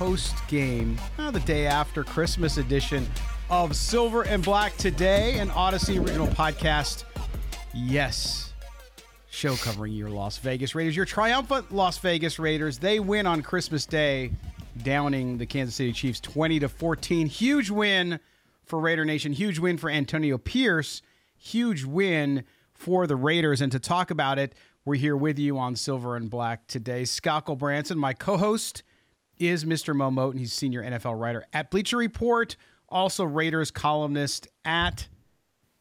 post game, uh, the day after Christmas edition of Silver and Black Today, an Audacy original podcast. Yes, show covering your Las Vegas Raiders, your triumphant Las Vegas Raiders. They win on Christmas Day, downing the Kansas City Chiefs 20 to 14. Huge win for Raider Nation, huge win for Antonio Pierce, huge win for the Raiders. And to talk about it, we're here with you on Silver and Black today. Scott Branson, my co host is Mr. Moe Moton. He's senior NFL writer at Bleacher Report, also Raiders columnist at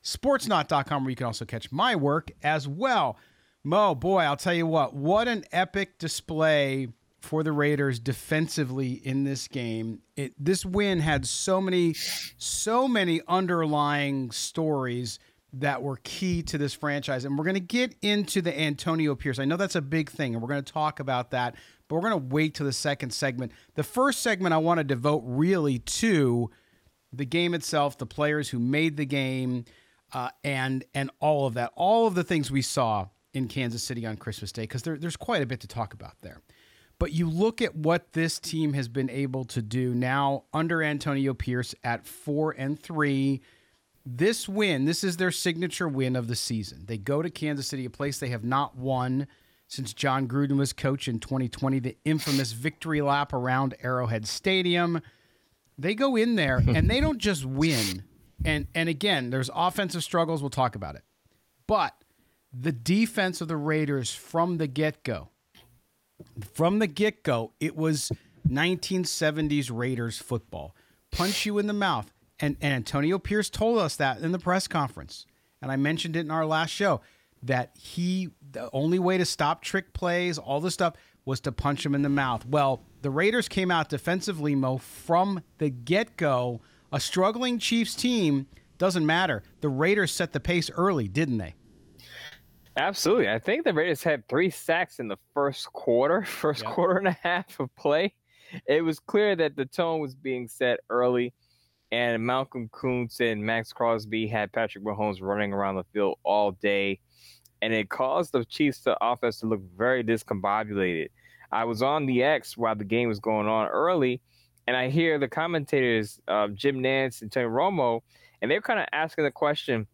sportsnaut.com, where you can also catch my work as well. Mo, boy, I'll tell you what, what an epic display for the Raiders defensively in this game. It, this win had so many, so many underlying stories that were key to this franchise. And we're going to get into the Antonio Pierce. I know that's a big thing, and we're going to talk about that but we're going to wait to the second segment. The first segment I want to devote really to the game itself, the players who made the game, uh, and and all of that, all of the things we saw in Kansas City on Christmas Day, because there, there's quite a bit to talk about there. But you look at what this team has been able to do now under Antonio Pierce at four and three. This win, this is their signature win of the season. They go to Kansas City, a place they have not won since Jon Gruden was coach in 2020, the infamous victory lap around Arrowhead Stadium. They go in there and they don't just win. And and again, there's offensive struggles, we'll talk about it. But the defense of the Raiders from the get-go. From the get-go, it was 1970s Raiders football. Punch you in the mouth. And, and Antonio Pierce told us that in the press conference. And I mentioned it in our last show that he the only way to stop trick plays, all this stuff was to punch him in the mouth. Well, the Raiders came out defensively, Mo, from the get go. A struggling Chiefs team doesn't matter. The Raiders set the pace early, didn't they? Absolutely. I think the Raiders had three sacks in the first quarter, first yep. quarter and a half of play. It was clear that the tone was being set early, and Malcolm Koonce and Maxx Crosby had Patrick Mahomes running around the field all day and it caused the Chiefs' to offense to look very discombobulated. I was on the X while the game was going on early, and I hear the commentators, uh, Jim Nantz and Tony Romo, and they're kind of asking the question,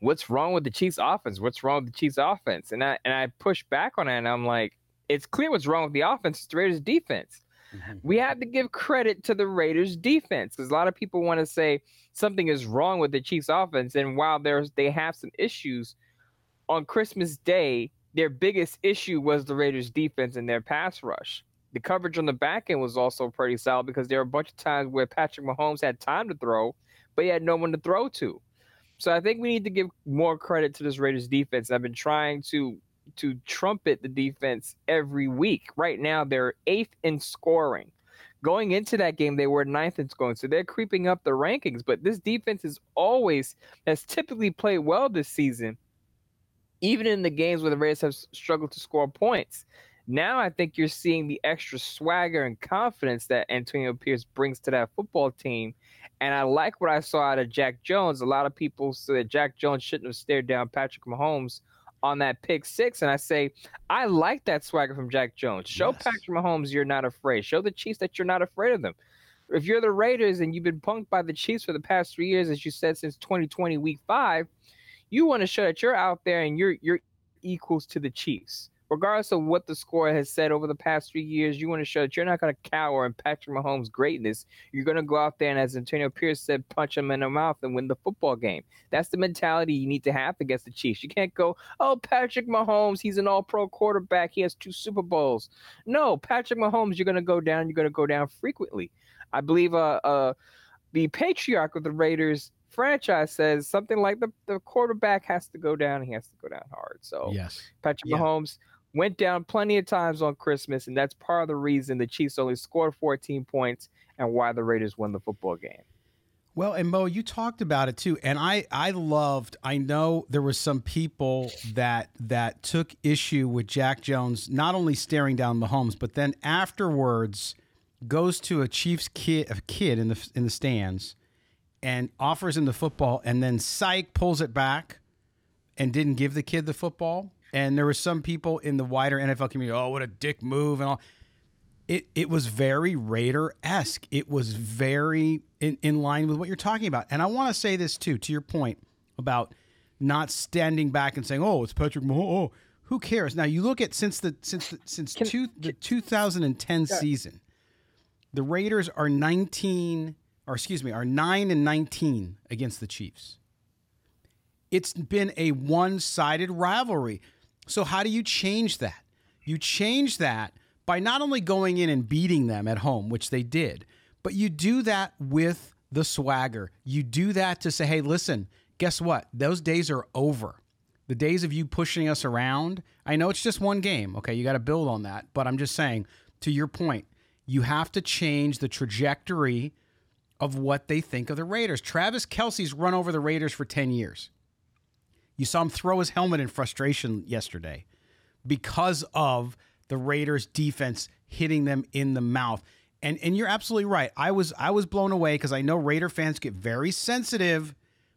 "What's wrong with the Chiefs' offense? What's wrong with the Chiefs' offense?" And I and I push back on it, and I'm like, "It's clear what's wrong with the offense. It's the Raiders' defense." Mm-hmm. We have to give credit to the Raiders' defense because a lot of people want to say something is wrong with the Chiefs' offense, and while there's they have some issues on Christmas Day, their biggest issue was the Raiders' defense and their pass rush. The coverage on the back end was also pretty solid because there were a bunch of times where Patrick Mahomes had time to throw, but he had no one to throw to. So I think we need to give more credit to this Raiders defense. I've been trying to to trumpet the defense every week. Right now, they're eighth in scoring. Going into that game, they were ninth in scoring, so they're creeping up the rankings. But this defense is always has typically played well this season even in the games where the Raiders have struggled to score points. Now I think you're seeing the extra swagger and confidence that Antonio Pierce brings to that football team. And I like what I saw out of Jack Jones. A lot of people say that Jack Jones shouldn't have stared down Patrick Mahomes on that pick six. And I say, I like that swagger from Jack Jones. Show yes. Patrick Mahomes you're not afraid. Show the Chiefs that you're not afraid of them. If you're the Raiders and you've been punked by the Chiefs for the past three years, as you said, since 2020, week five – you want to show that you're out there and you're you're equals to the Chiefs. regardless of what the score has said over the past three years, you want to show that you're not going to cower in Patrick Mahomes' greatness. You're going to go out there and, as Antonio Pierce said, punch him in the mouth and win the football game. That's the mentality you need to have against the Chiefs. You can't go, oh, Patrick Mahomes, he's an all pro quarterback. He has two Super Bowls. No, Patrick Mahomes, you're going to go down. You're going to go down frequently. I believe uh, uh, the patriarch of the Raiders franchise says something like the, the quarterback has to go down. He has to go down hard. So, yes, Patrick yeah. Mahomes went down plenty of times on Christmas, and that's part of the reason the Chiefs only scored 14 points and why the Raiders won the football game. Well, and Mo, you talked about it too, and I I loved. I know there was some people that that took issue with Jack Jones not only staring down Mahomes, but then afterwards goes to a Chiefs kid, a kid in the in the stands, and offers him the football, and then psych pulls it back, and didn't give the kid the football. And there were some people in the wider NFL community, oh, what a dick move and all. It it was very Raider esque. It was very in, in line with what you're talking about. And I want to say this too, to your point about not standing back and saying, "Oh, it's Patrick Mahomes." Oh, who cares? Now you look at since the since the, since can, two, the 2010 yeah. season, the Raiders are 19 or excuse me, are 9 and 19 against the Chiefs. It's been a one-sided rivalry. So, how do you change that? You change that by not only going in and beating them at home, which they did, but you do that with the swagger. You do that to say, hey, listen, guess what? Those days are over. The days of you pushing us around, I know it's just one game. Okay, you got to build on that. But I'm just saying, to your point, you have to change the trajectory of what they think of the Raiders. Travis Kelce's run over the Raiders for 10 years. You saw him throw his helmet in frustration yesterday because of the Raiders defense hitting them in the mouth. And and you're absolutely right. I was I was blown away because I know Raider fans get very sensitive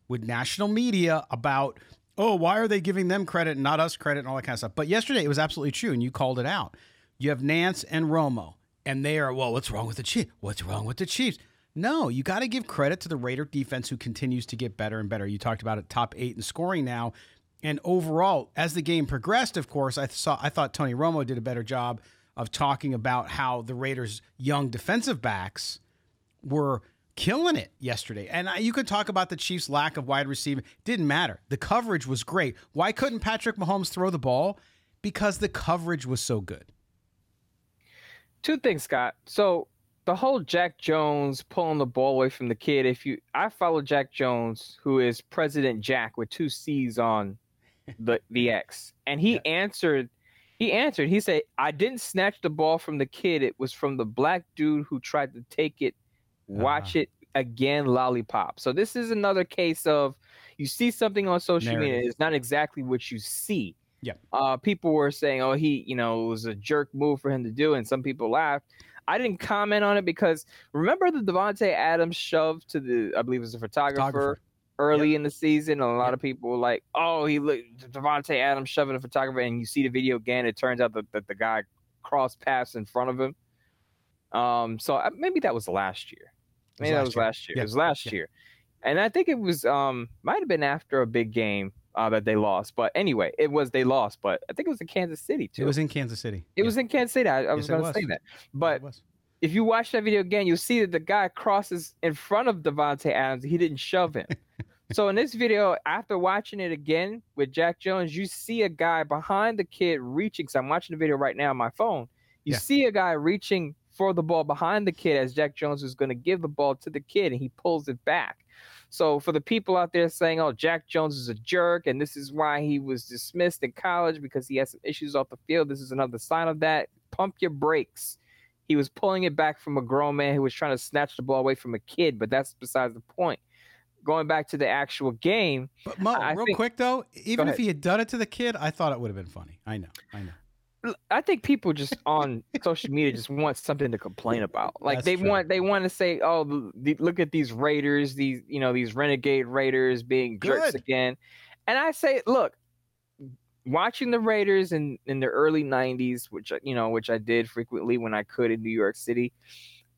with national media about oh why are they giving them credit and not us credit and all that kind of stuff. But yesterday it was absolutely true and you called it out. You have Nantz and Romo and they are well what's wrong with the Chiefs? What's wrong with the Chiefs? No, you got to give credit to the Raider defense who continues to get better and better. You talked about it, top eight in scoring now. And overall, as the game progressed, of course, I saw I thought Tony Romo did a better job of talking about how the Raiders' young defensive backs were killing it yesterday. And you could talk about the Chiefs' lack of wide receiver. Didn't matter. The coverage was great. Why couldn't Patrick Mahomes throw the ball? Because the coverage was so good. Two things, Scott. So the whole Jack Jones pulling the ball away from the kid. If you, I follow Jack Jones, who is President Jack with two C's on the the X, and he yeah. answered. He answered. He said, "I didn't snatch the ball from the kid. It was from the black dude who tried to take it. Watch uh-huh. it again, lollipop." So this is another case of you see something on social Narrative. media. It's not exactly what you see. Yeah. Uh, people were saying, "Oh, he, you know, it was a jerk move for him to do," and some people laughed. I didn't comment on it because remember the Davante Adams shove to the I believe it was a photographer, photographer. early yep. in the season. And a lot yep. of people were like, "Oh, he looked Davante Adams shoving a photographer," and you see the video again. It turns out that, that the guy crossed paths in front of him. Um, so uh, maybe that was last year. Maybe that was year. last year. Yep. It was last year, and I think it was um might have been after a big game uh, that they lost. But anyway, it was they lost, but I think it was in Kansas City too. It was in Kansas City. It yeah. was in Kansas City. I, I was going to say that. But if you watch that video again, you'll see that the guy crosses in front of Davante Adams. He didn't shove him. so in this video, after watching it again with Jack Jones, you see a guy behind the kid reaching. So I'm watching the video right now on my phone. You yeah. see a guy reaching for the ball behind the kid as Jack Jones is going to give the ball to the kid, and he pulls it back. So for the people out there saying, "Oh, Jack Jones is a jerk," and this is why he was dismissed in college because he has some issues off the field, this is another sign of that. Pump your brakes. He was pulling it back from a grown man who was trying to snatch the ball away from a kid, but that's besides the point. Going back to the actual game, but Mo, I real think, quick though, even if he had done it to the kid, I thought it would have been funny. I know, I know. I think people just on social media just want something to complain about. Like That's they true. want they want to say, "Oh, the, look at these Raiders, these you know these renegade Raiders being jerks Good. again." And I say, look, watching the Raiders in in the early '90s, which you know, which I did frequently when I could in New York City.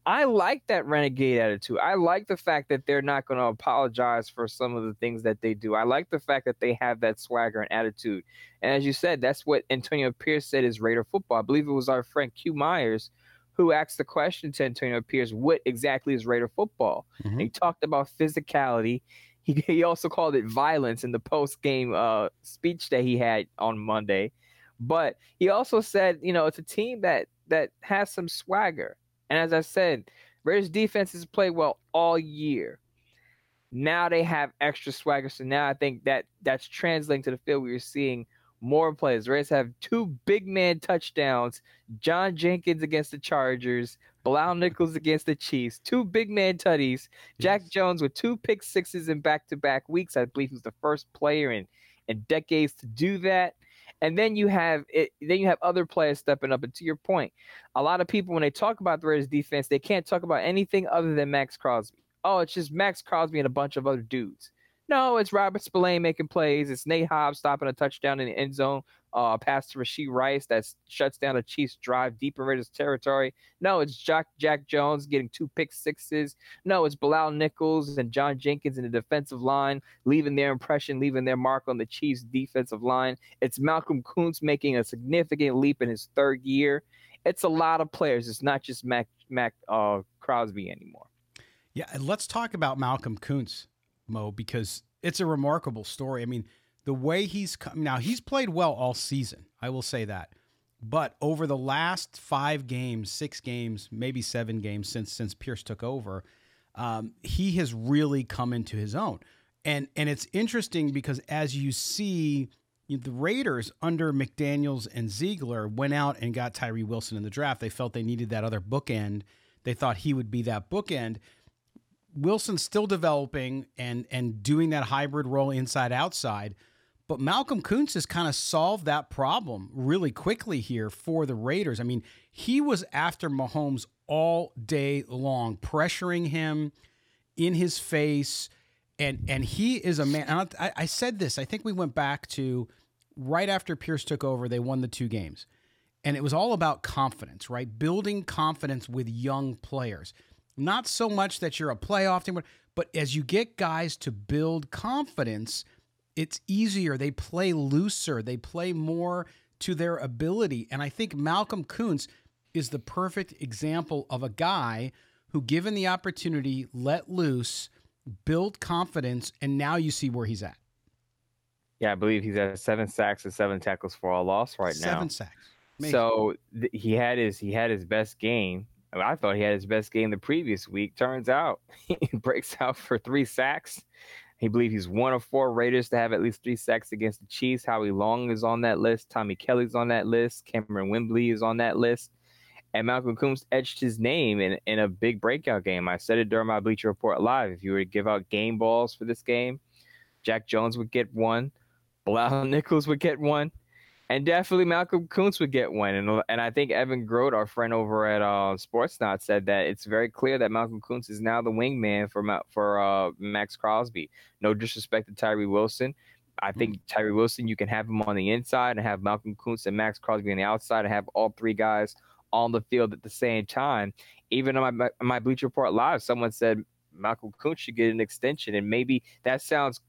I like that renegade attitude. I like the fact that they're not going to apologize for some of the things that they do. I like the fact that they have that swagger and attitude. And as you said, that's what Antonio Pierce said is Raider football. I believe it was our friend Q Myers who asked the question to Antonio Pierce, what exactly is Raider football? Mm-hmm. he talked about physicality. He, he also called it violence in the post game uh, speech that he had on Monday. But he also said, you know, it's a team that that has some swagger. And as I said, Raiders defense has played well all year. Now they have extra swagger. So now I think that that's translating to the field. We are seeing more plays. Raiders have two big man touchdowns. John Jenkins against the Chargers, Bilal Nichols against the Chiefs, two big man tutties. Jack Jones with two pick sixes in back to back weeks. I believe he's the first player in, in decades to do that. And then you have it. Then you have other players stepping up. And to your point, a lot of people when they talk about the Raiders defense, they can't talk about anything other than Maxx Crosby. Oh, it's just Maxx Crosby and a bunch of other dudes. No, it's Robert Spillane making plays. It's Nate Hobbs stopping a touchdown in the end zone. Uh, pass to Rashee Rice that shuts down the Chiefs' drive deep in Raiders territory. No, it's Jack Jack Jones getting two pick sixes. No, it's Bilal Nichols and John Jenkins in the defensive line leaving their impression, leaving their mark on the Chiefs' defensive line. It's Malcolm Koonce making a significant leap in his third year. It's a lot of players. It's not just Mac Mac uh, Crosby anymore. Yeah, and let's talk about Malcolm Koonce. Mo, because it's a remarkable story. I mean, the way he's come now, he's played well all season. I will say that. But over the last five games, six games, maybe seven games since since Pierce took over, um, he has really come into his own. And and it's interesting because as you see, you know, the Raiders under McDaniels and Ziegler went out and got Tyree Wilson in the draft. They felt they needed that other bookend. They thought he would be that bookend. Wilson's still developing and and doing that hybrid role inside outside. But Malcolm Koonce has kind of solved that problem really quickly here for the Raiders. I mean, he was after Mahomes all day long, pressuring him in his face. And and he is a man. I, I said this. I think we went back to right after Pierce took over. They won the two games, and it was all about confidence, right? Building confidence with young players. Not so much that you're a playoff team, but as you get guys to build confidence, it's easier. They play looser, they play more to their ability. And I think Malcolm Koonce is the perfect example of a guy who, given the opportunity, let loose, build confidence, and now you see where he's at. Yeah, I believe he's at seven sacks and seven tackles for a loss right now. Seven sacks. Amazing. So th- he had his he had his best game Oh, I thought he had his best game the previous week. Turns out he breaks out for three sacks. He believes he's one of four Raiders to have at least three sacks against the Chiefs. Howie Long is on that list. Tommy Kelly's on that list. Kamerion Wimbley is on that list. And Malcolm Koonce etched his name in, in a big breakout game. I said it during my Bleacher Report Live. If you were to give out game balls for this game, Jack Jones would get one. Bilal Nichols would get one and definitely Malcolm Koonce would get one. And and I think Evan Grote, our friend over at uh, Sportsnaut, said that it's very clear that Malcolm Koonce is now the wingman for for uh, Maxx Crosby. No disrespect to Tyree Wilson. I think mm. Tyree Wilson, you can have him on the inside and have Malcolm Koonce and Maxx Crosby on the outside and have all three guys on the field at the same time. Even on my my Bleacher Report live, someone said Malcolm Koonce should get an extension, and maybe that sounds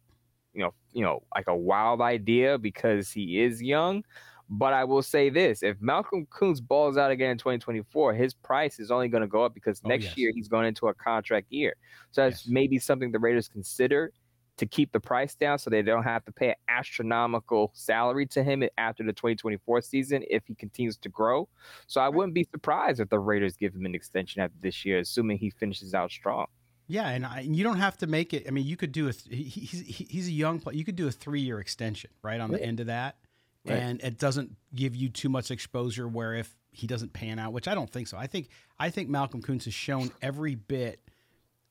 you know, you know, like a wild idea because he is young. But I will say this: if Malcolm Koonce balls out again in 2024, his price is only going to go up because oh, next yes. year he's going into a contract year. So that's yes. maybe something the Raiders consider to keep the price down, so they don't have to pay an astronomical salary to him after the 2024 season if he continues to grow. So I wouldn't be surprised if the Raiders give him an extension after this year, assuming he finishes out strong. Yeah, and, I, you don't have to make it. I mean, you could do a. He, he's he's a young player. You could do a three year extension right on the end of that, right. and it doesn't give you too much exposure. Where if he doesn't pan out, which I don't think so. I think I think Malcolm Koonce has shown every bit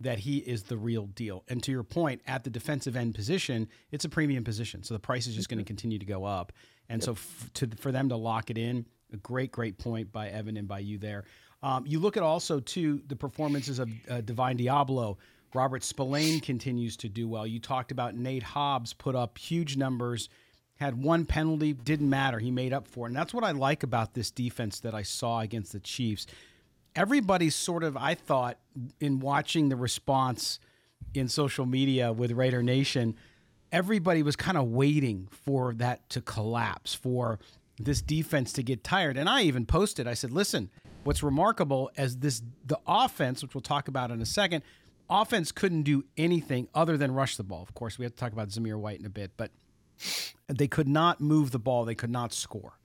that he is the real deal. And to your point, at the defensive end position, it's a premium position, so the price is just going to mm-hmm. continue to go up. And yep. so f- to for them to lock it in, a great great point by Evan and by you there. Um, you look at also too the performances of uh, Divine Deablo. Robert Spillane continues to do well. You talked about Nate Hobbs put up huge numbers, had one penalty, didn't matter. He made up for it. And that's what I like about this defense that I saw against the Chiefs. everybody's sort of, I thought, in watching the response in social media with Raider Nation, everybody was kind of waiting for that to collapse, for this defense to get tired. And I even posted, I said, listen, what's remarkable as this the offense, which we'll talk about in a second, offense couldn't do anything other than rush the ball. Of course, we have to talk about Zamir White in a bit, but they could not move the ball, they could not score.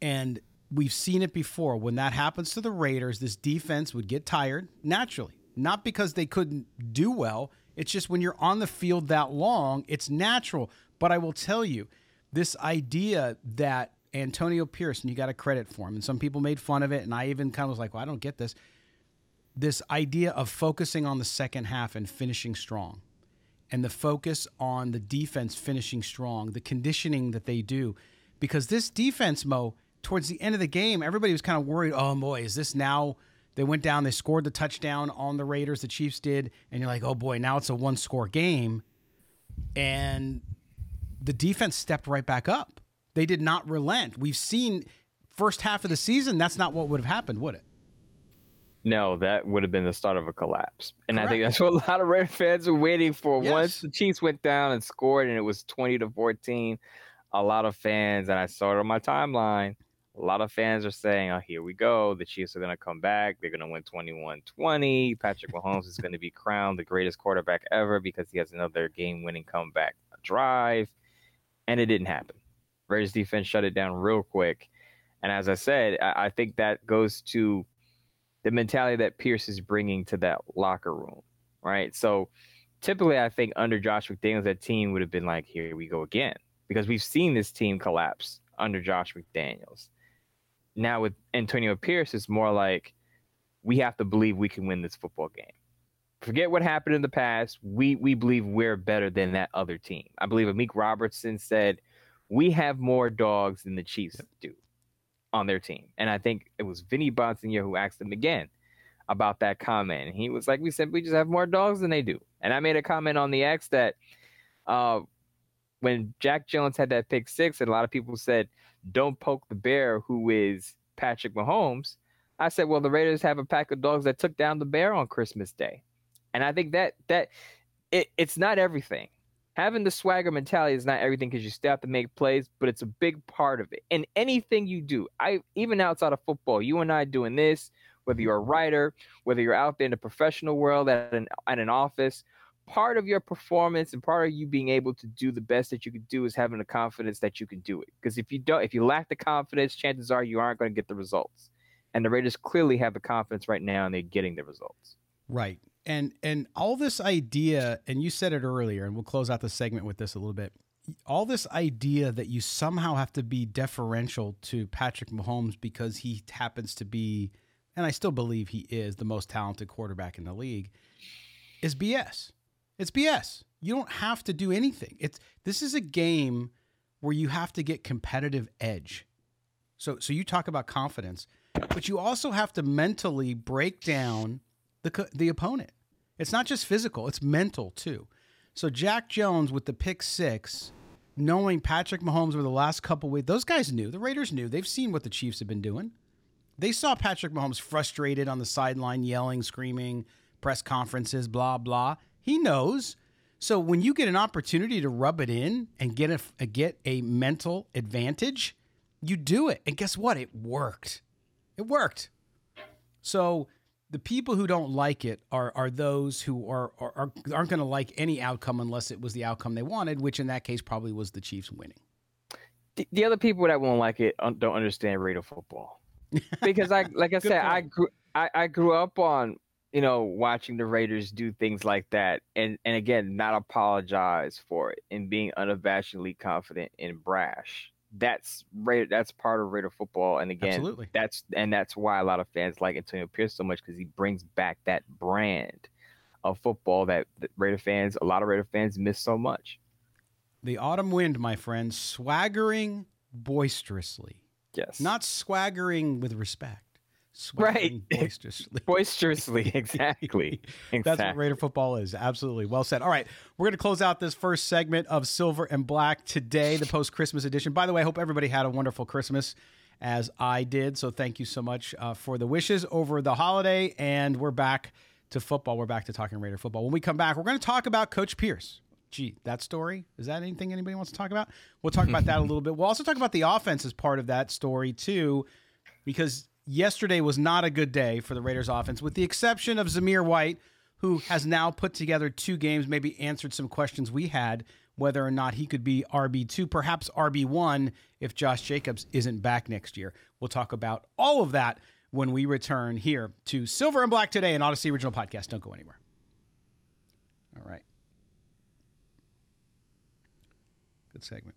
And we've seen it before. When that happens to the Raiders, this defense would get tired naturally, not because they couldn't do well. It's just when you're on the field that long, it's natural. But I will tell you, this idea that Antonio Pierce, and you got a credit for him, and some people made fun of it, and I even kind of was like, well, I don't get this. This idea of focusing on the second half and finishing strong, and the focus on the defense finishing strong, the conditioning that they do, because this defense, Mo, towards the end of the game, everybody was kind of worried. Oh boy, is this now? They went down, they scored the touchdown on the Raiders, the Chiefs did, and you're like, oh boy, now it's a one score game. And the defense stepped right back up. They did not relent. We've seen first half of the season, that's not what would have happened, would it? No, that would have been the start of a collapse. And Correct. I think that's what a lot of Red fans are waiting for. Yes. Once the Chiefs went down and scored and it was 20 to 14, a lot of fans, and I saw it on my timeline, a lot of fans are saying, oh, here we go. The Chiefs are going to come back. They're going to win 21 20. Patrick Mahomes is going to be crowned the greatest quarterback ever because he has another game winning comeback drive. And it didn't happen. Raiders defense shut it down real quick. And as I said, I, I think that goes to the mentality that Pierce is bringing to that locker room, right? So typically, I think under Josh McDaniels, that team would have been like, here we go again, because we've seen this team collapse under Josh McDaniels now with Antonio Pierce, it's more like we have to believe we can win this football game. Forget what happened in the past. We we believe we're better than that other team. I believe Amik Robertson said we have more dogs than the Chiefs do on their team. And I think it was Vinny Bonsignore who asked him again about that comment. And he was like, We simply just have more dogs than they do. And I made a comment on the X that uh, when Jack Jones had that pick six, and a lot of people said, don't poke the bear who is Patrick Mahomes. I said, well, the Raiders have a pack of dogs that took down the bear on Christmas Day. And I think that that it, it's not everything. Having the swagger mentality is not everything because you still have to make plays, but it's a big part of it. And anything you do, I even outside of football, you and I doing this, whether you're a writer, whether you're out there in the professional world at an at an office, part of your performance and part of you being able to do the best that you can do is having the confidence that you can do it. Because if you don't, if you lack the confidence, chances are you aren't going to get the results. And the Raiders clearly have the confidence right now, and they're getting the results. Right. And and all this idea, and you said it earlier, and we'll close out the segment with this a little bit. All this idea that you somehow have to be deferential to Patrick Mahomes because he happens to be, and I still believe he is the most talented quarterback in the league, is BS it's BS. You don't have to do anything. It's this is a game where you have to get competitive edge. So so you talk about confidence, but you also have to mentally break down the the opponent. It's not just physical, it's mental too. So Jack Jones with the pick 6, knowing Patrick Mahomes over the last couple weeks, those guys knew. The Raiders knew. They've seen what the Chiefs have been doing. They saw Patrick Mahomes frustrated on the sideline, yelling, screaming, press conferences, blah blah. He knows. So when you get an opportunity to rub it in and get a, get a mental advantage, you do it. And guess what? It worked. It worked. So the people who don't like it are are those who are, are, are aren't going to like any outcome unless it was the outcome they wanted, which in that case probably was the Chiefs winning. The, the other people that won't like it don't understand Raider football because I like I said point. I grew I, I grew up on you know, watching the Raiders do things like that, and and again, not apologize for it, and being unabashedly confident and brash. That's. That's part of Raider football, and again, Absolutely. that's and that's why a lot of fans like Antonio Pierce so much because he brings back that brand of football that, that Raider fans, a lot of Raider fans, miss so much. The autumn wind, my friend, swaggering boisterously. Yes, not swaggering with respect right boisterously boisterously exactly. exactly that's what raider football is absolutely well said all right we're going to close out this first segment of silver and black today the post christmas edition by the way i hope everybody had a wonderful christmas as I did. So thank you so much uh, for the wishes over the holiday. And we're back to football. We're back to talking Raider football. When we come back, we're going to talk about Coach Pierce. Gee, that story is that anything anybody wants to talk about? We'll talk about that a little bit. We'll also talk about the offense as part of that story too, because yesterday was not a good day for the Raiders offense, with the exception of Zamir White, who has now put together two games, maybe answered some questions we had whether or not he could be RB2, perhaps RB1 if Josh Jacobs isn't back next year. We'll talk about all of that when we return here to Silver and Black today, an Audacy original podcast. Don't go anywhere. All right. Good segment.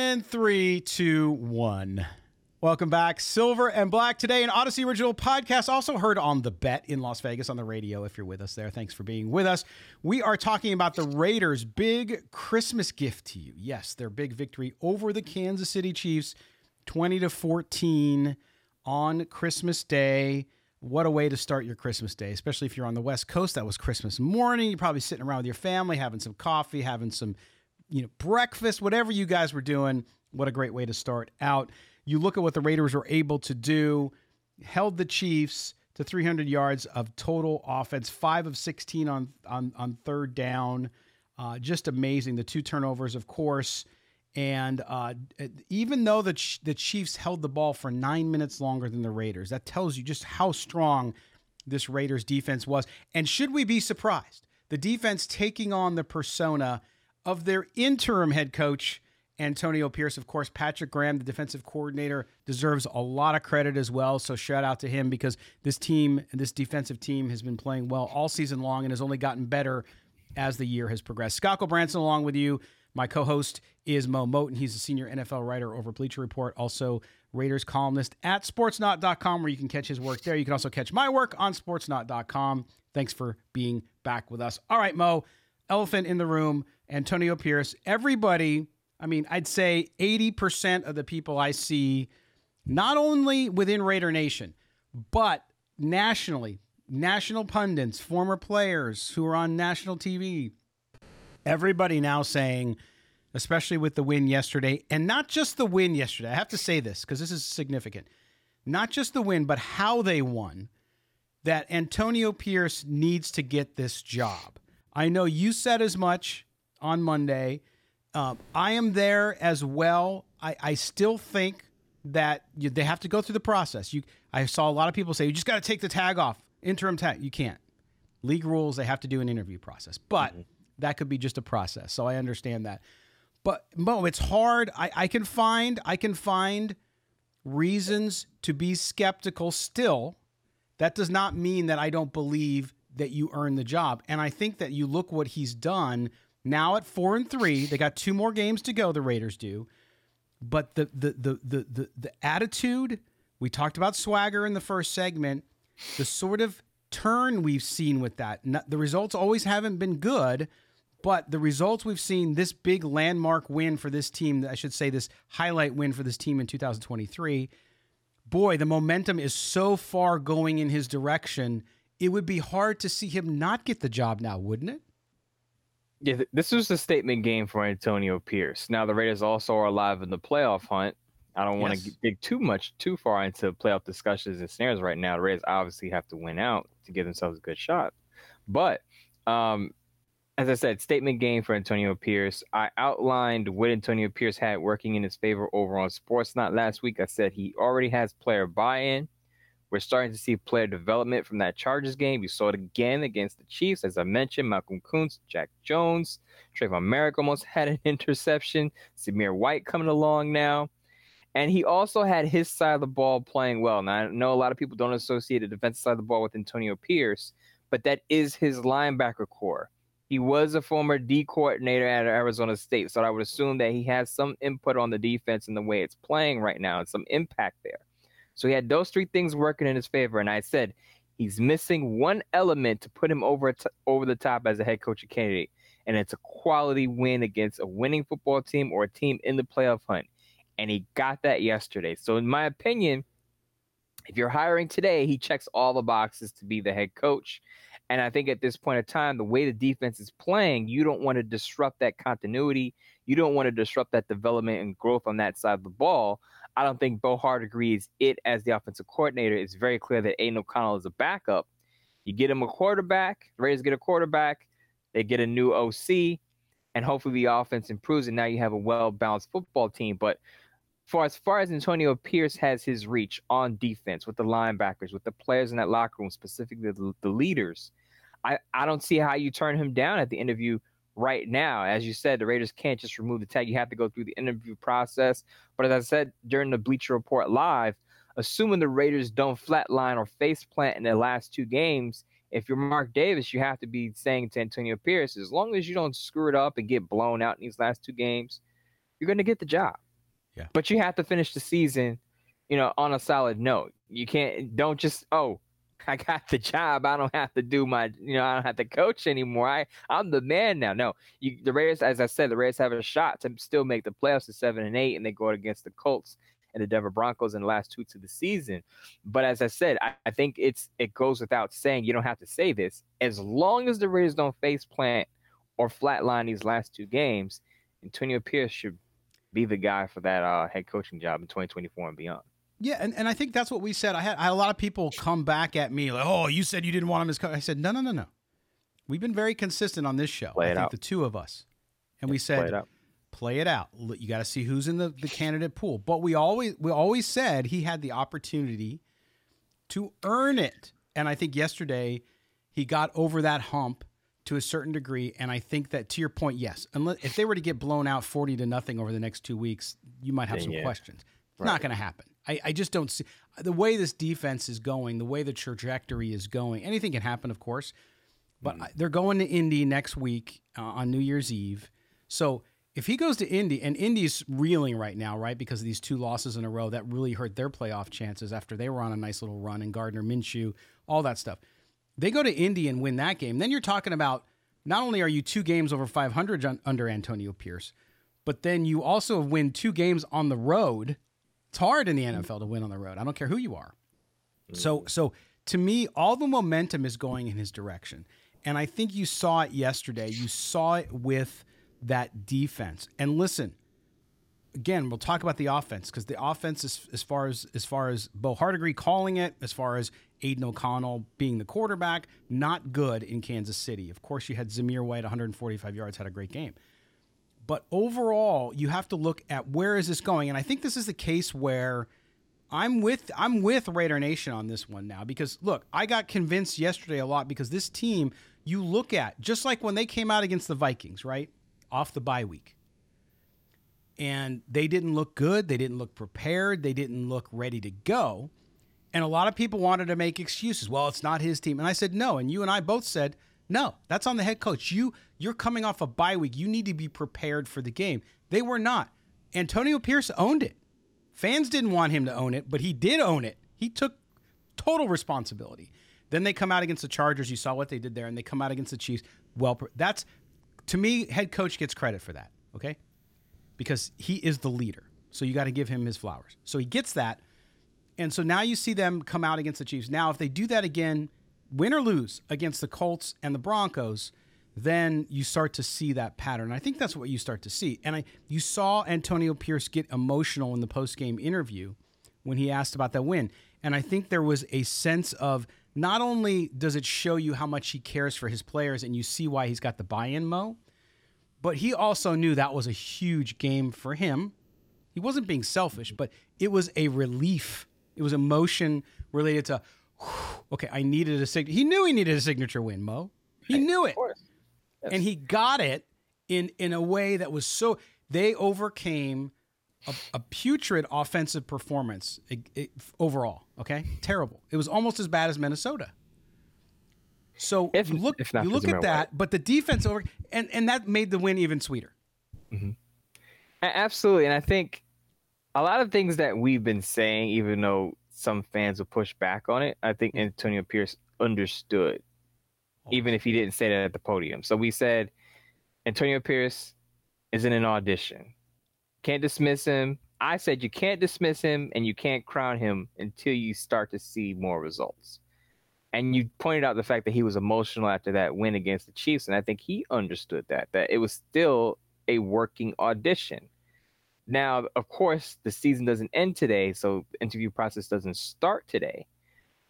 And three, two, one. Welcome back. Silver and Black today, an Audacy original podcast, also heard on the bet in Las Vegas on the radio. If you're with us there, thanks for being with us. We are talking about the Raiders' big Christmas gift to you. Yes, their big victory over the Kansas City Chiefs, 20 to 14 on Christmas Day. What a way to start your Christmas day, especially if you're on the West Coast. That was Christmas morning. You're probably sitting around with your family, having some coffee, having some you know, breakfast, whatever you guys were doing. What a great way to start out. You look at what the Raiders were able to do, held the Chiefs to 300 yards of total offense, five of 16 on on, on third down. Uh, just amazing. The two turnovers, of course. And uh, even though the, the Chiefs held the ball for nine minutes longer than the Raiders, that tells you just how strong this Raiders defense was. And should we be surprised? The defense taking on the persona of their interim head coach, Antonio Pierce. Of course, Patrick Graham, the defensive coordinator, deserves a lot of credit as well. So shout out to him because this team, this defensive team, has been playing well all season long and has only gotten better as the year has progressed. Scott Branson along with you. My co-host is Moe Moton. He's a senior NFL writer over Bleacher Report, also Raiders columnist at sportsnaut.com, where you can catch his work there. You can also catch my work on sportsnaut.com. Thanks for being back with us. All right, Mo, elephant in the room. Antonio Pierce, everybody, I mean, I'd say 80% of the people I see, not only within Raider Nation, but nationally, national pundits, former players who are on national TV, everybody now saying, especially with the win yesterday, and not just the win yesterday. I have to say this because this is significant. Not just the win, but how they won, that Antonio Pierce needs to get this job. I know you said as much on Monday. Um, I am there as well. I, I still think that you, they have to go through the process. You, I saw a lot of people say you just got to take the tag off, interim tag. You can't. League rules. They have to do an interview process, but mm-hmm. that could be just a process. So I understand that. But Mo, it's hard. I, I can find I can find reasons to be skeptical still. That does not mean that I don't believe that you earn the job. And I think that you look what he's done now at four and three. They got two more games to go. The Raiders do, but the the the the the, the attitude we talked about swagger in the first segment. The sort of turn we've seen with that. The results always haven't been good, but the results we've seen this big landmark win for this team, I should say this highlight win for this team in 2023. Boy, the momentum is so far going in his direction. It would be hard to see him not get the job now, wouldn't it? Yeah, this was a statement game for Antonio Pierce. Now the Raiders also are alive in the playoff hunt. I don't want to yes. dig too much too far into playoff discussions and snares right now. The Raiders obviously have to win out to give themselves a good shot. But um, as I said, statement game for Antonio Pierce. I outlined what Antonio Pierce had working in his favor over on Sportsnaut last week. I said he already has player buy-in. We're starting to see player development from that Chargers game. You saw it again against the Chiefs. As I mentioned, Malcolm Koonce, Jack Jones, Tre'von Moehrig almost had an interception. Zamir White coming along now. And he also had his side of the ball playing well. Now, I know a lot of people don't associate the defensive side of the ball with Antonio Pierce, but that is his linebacker core. He was a former D coordinator at Arizona State, so I would assume that he has some input on the defense and the way it's playing right now and some impact there. So he had those three things working in his favor. And I said he's missing one element to put him over t- over the top as a head coach candidate, and it's a quality win against a winning football team or a team in the playoff hunt. And he got that yesterday. So in my opinion, if you're hiring today, he checks all the boxes to be the head coach. And I think at this point in time, the way the defense is playing, you don't want to disrupt that continuity. You don't want to disrupt that development and growth on that side of the ball. I don't think Bo Hardegree it as the offensive coordinator. It's very clear that Aidan O'Connell is a backup. You get him a quarterback, the Raiders get a quarterback, they get a new OC, and hopefully the offense improves, and now you have a well balanced football team. But for as far as Antonio Pierce has his reach on defense with the linebackers, with the players in that locker room, specifically the, the leaders, I, I don't see how you turn him down at the interview right now. As you said, the Raiders can't just remove the tag. You have to go through the interview process. But as I said during the Bleacher Report Live, assuming the Raiders don't flatline or face plant in their last two games, if you're Mark Davis, you have to be saying to Antonio Pierce, as long as you don't screw it up and get blown out in these last two games, you're going to get the job. Yeah. But you have to finish the season, you know, on a solid note. You can't, don't just, oh, I got the job. I don't have to do my, you know, I don't have to coach anymore. I, I'm the man now. No, you, the Raiders, as I said, the Raiders have a shot to still make the playoffs at seven and eight, and they go against the Colts and the Denver Broncos in the last two to the season. But as I said, I, I think it's it goes without saying. You don't have to say this. As long as the Raiders don't face plant or flatline these last two games, Antonio Pierce should be the guy for that uh, head coaching job in 2024 and beyond. Yeah, and, and I think that's what we said. I had, I had a lot of people come back at me like, "Oh, you said you didn't want him as coach." I said, "No, no, no, no. We've been very consistent on this show. Play I think out. the two of us, and we play said, it out. play it out. You got to see who's in the, the candidate pool. But we always we always said he had the opportunity to earn it, and I think yesterday he got over that hump to a certain degree. And I think that to your point, yes, unless if they were to get blown out forty to nothing over the next two weeks, you might have Then some yeah. questions. It's not going to happen. I, I just don't see the way this defense is going, the way the trajectory is going. Anything can happen, of course, but I- they're going to Indy next week uh, on New Year's Eve. So if he goes to Indy, and Indy's reeling right now, right, because of these two losses in a row that really hurt their playoff chances after they were on a nice little run and Gardner Minshew, all that stuff. They go to Indy and win that game. Then you're talking about not only are you two games over 500 under Antonio Pierce, but then you also win two games on the road. It's hard in the NFL to win on the road. I don't care who you are. So so to me, all the momentum is going in his direction. And I think you saw it yesterday. You saw it with that defense. And listen, again, we'll talk about the offense because the offense is as far as as far as Bo Hardegree calling it, as far as Aidan O'Connell being the quarterback, not good in Kansas City. Of course, you had Zamir White, 145 yards, had a great game. But overall, you have to look at where is this going, and I think this is the case where I'm with I'm with Raider Nation on this one now because look, I got convinced yesterday a lot because this team you look at just like when they came out against the Vikings, right? Off the bye week. And they didn't look good, they didn't look prepared, they didn't look ready to go. And a lot of people wanted to make excuses. Well, it's not his team. And I said, "No." And you and I both said, "No, that's on the head coach. You you're coming off a bye week. You need to be prepared for the game." They were not. Antonio Pierce owned it. Fans didn't want him to own it, but he did own it. He took total responsibility. Then they come out against the Chargers. You saw what they did there, and they come out against the Chiefs. Well, that's to me, head coach gets credit for that. Okay, because he is the leader. So you got to give him his flowers. So he gets that, and so now you see them come out against the Chiefs. Now, if they do that again, win or lose against the Colts and the Broncos, then you start to see that pattern. I think that's what you start to see. And I you saw Antonio Pierce get emotional in the post-game interview when he asked about that win. And I think there was a sense of not only does it show you how much he cares for his players and you see why he's got the buy-in mo, but he also knew that was a huge game for him. He wasn't being selfish, but it was a relief. It was emotion related to okay, I needed a signature. He knew he needed a signature win, Mo. He knew it. And he got it in in a way that was so they overcame a, a putrid offensive performance it, it, overall. Okay, terrible. It was almost as bad as Minnesota. So If- you look, if you look at that, but the defense over, and and that made the win even sweeter. Mm-hmm. A- Absolutely, and I think a lot of things that we've been saying, even though some fans will push back on it, I think Antonio Pierce understood, Oh, even if he didn't say that at the podium. So we said Antonio Pierce is in an audition. Can't dismiss him. I said you can't dismiss him and you can't crown him until you start to see more results. And you pointed out the fact that he was emotional after that win against the Chiefs, and I think he understood that that it was still a working audition. Now, of course, the season doesn't end today, so interview process doesn't start today.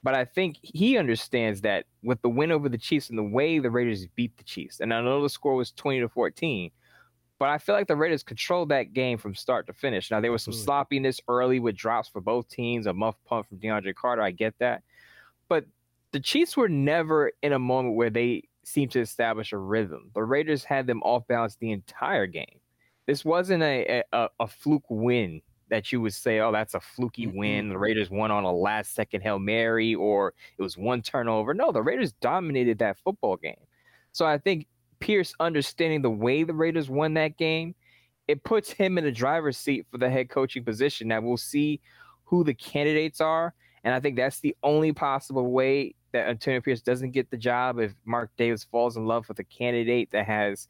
But I think he understands that with the win over the Chiefs and the way the Raiders beat the Chiefs, and I know the score was 20 to 14, but I feel like the Raiders controlled that game from start to finish. Now, there was some sloppiness early with drops for both teams, a muff punt from DeAndre Carter. I get that. But the Chiefs were never in a moment where they seemed to establish a rhythm. The Raiders had them off balance the entire game. This wasn't a, a, a fluke win that you would say, oh, that's a fluky mm-hmm. win. The Raiders won on a last second Hail Mary or it was one turnover. No, the Raiders dominated that football game. So I think Pierce understanding the way the Raiders won that game, it puts him in the driver's seat for the head coaching position. Now we'll see who the candidates are. And I think that's the only possible way that Antonio Pierce doesn't get the job if Mark Davis falls in love with a candidate that has,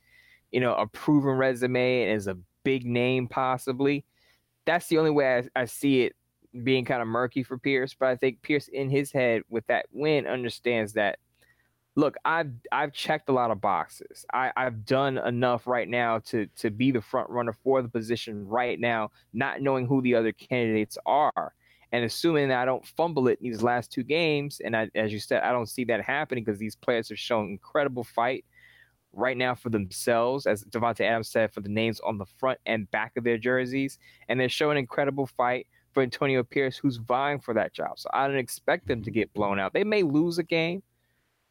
you know, a proven resume and is a big name possibly. That's the only way I, I see it being kind of murky for Pierce. But I think Pierce in his head with that win understands that look, I've I've checked a lot of boxes. I, I've done enough right now to to be the front runner for the position right now, not knowing who the other candidates are. And assuming that I don't fumble it in these last two games, and I, as you said, I don't see that happening because these players have shown incredible fight right now for themselves, as Davante Adams said, for the names on the front and back of their jerseys, and they're showing incredible fight for Antonio Pierce, who's vying for that job. So I don't expect them to get blown out. They may lose a game.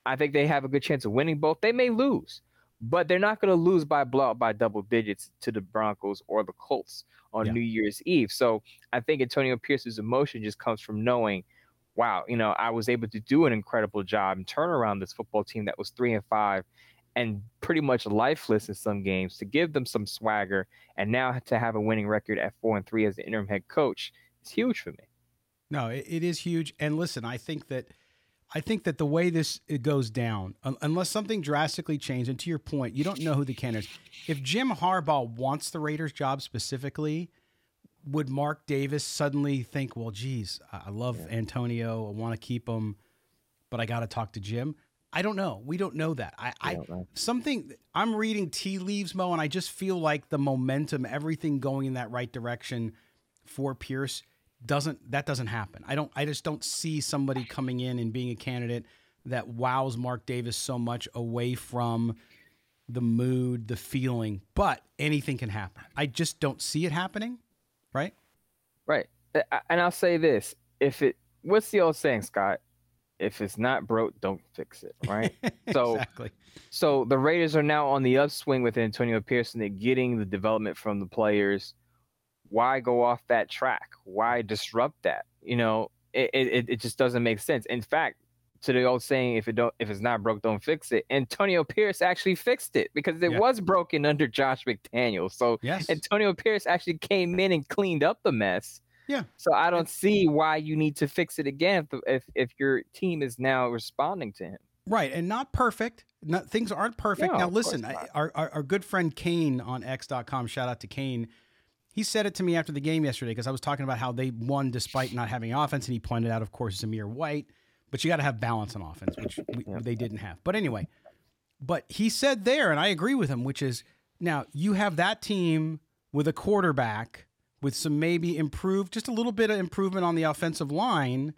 I think they have a good chance of winning both. They may lose, but they're not going to lose by blowout by double digits to the Broncos or the Colts on Yeah. New Year's Eve. So I think Antonio Pierce's emotion just comes from knowing, wow, you know, I was able to do an incredible job and turn around this football team that was three and five and pretty much lifeless in some games to give them some swagger and now to have a winning record at four and three as the interim head coach is huge for me. No, it, it is huge. And listen, I think that I think that the way this it goes down, un- unless something drastically changed, and to your point, you don't know who the candidate is. If Jim Harbaugh wants the Raiders job specifically, would Mark Davis suddenly think, well, geez, I I love Antonio, I want to keep him, but I got to talk to Jim? I don't know. We don't know that. I, I something I'm reading tea leaves, Mo, and I just feel like the momentum, everything going in that right direction for Pierce doesn't that doesn't happen. I don't I just don't see somebody coming in and being a candidate that wows Mark Davis so much away from the mood, the feeling. But anything can happen. I just don't see it happening, right? Right. And I'll say this: if it, what's the old saying, Scott? If it's not broke, don't fix it. Right. So, exactly. so the Raiders are now on the upswing with Antonio Pearson. They're getting the development from the players. Why go off that track? Why disrupt that? You know, it it, it just doesn't make sense. In fact, to the old saying, if it don't, if it's not broke, don't fix it. Antonio Pierce actually fixed it because it Yeah. was broken under Josh McDaniel. So Yes. Antonio Pierce actually came in and cleaned up the mess. Yeah. So I don't see why you need to fix it again if if, if your team is now responding to him. Right, and not perfect. Not, things aren't perfect. No, now, listen, I- our, our our good friend Kane on X.com. Shout out to Kane. He said it to me after the game yesterday because I was talking about how they won despite not having offense, and he pointed out, of course, Zamir White. But you got to have balance on offense, which we, they didn't have. But anyway, but he said there, and I agree with him, which is now you have that team with a quarterback with some maybe improved, just a little bit of improvement on the offensive line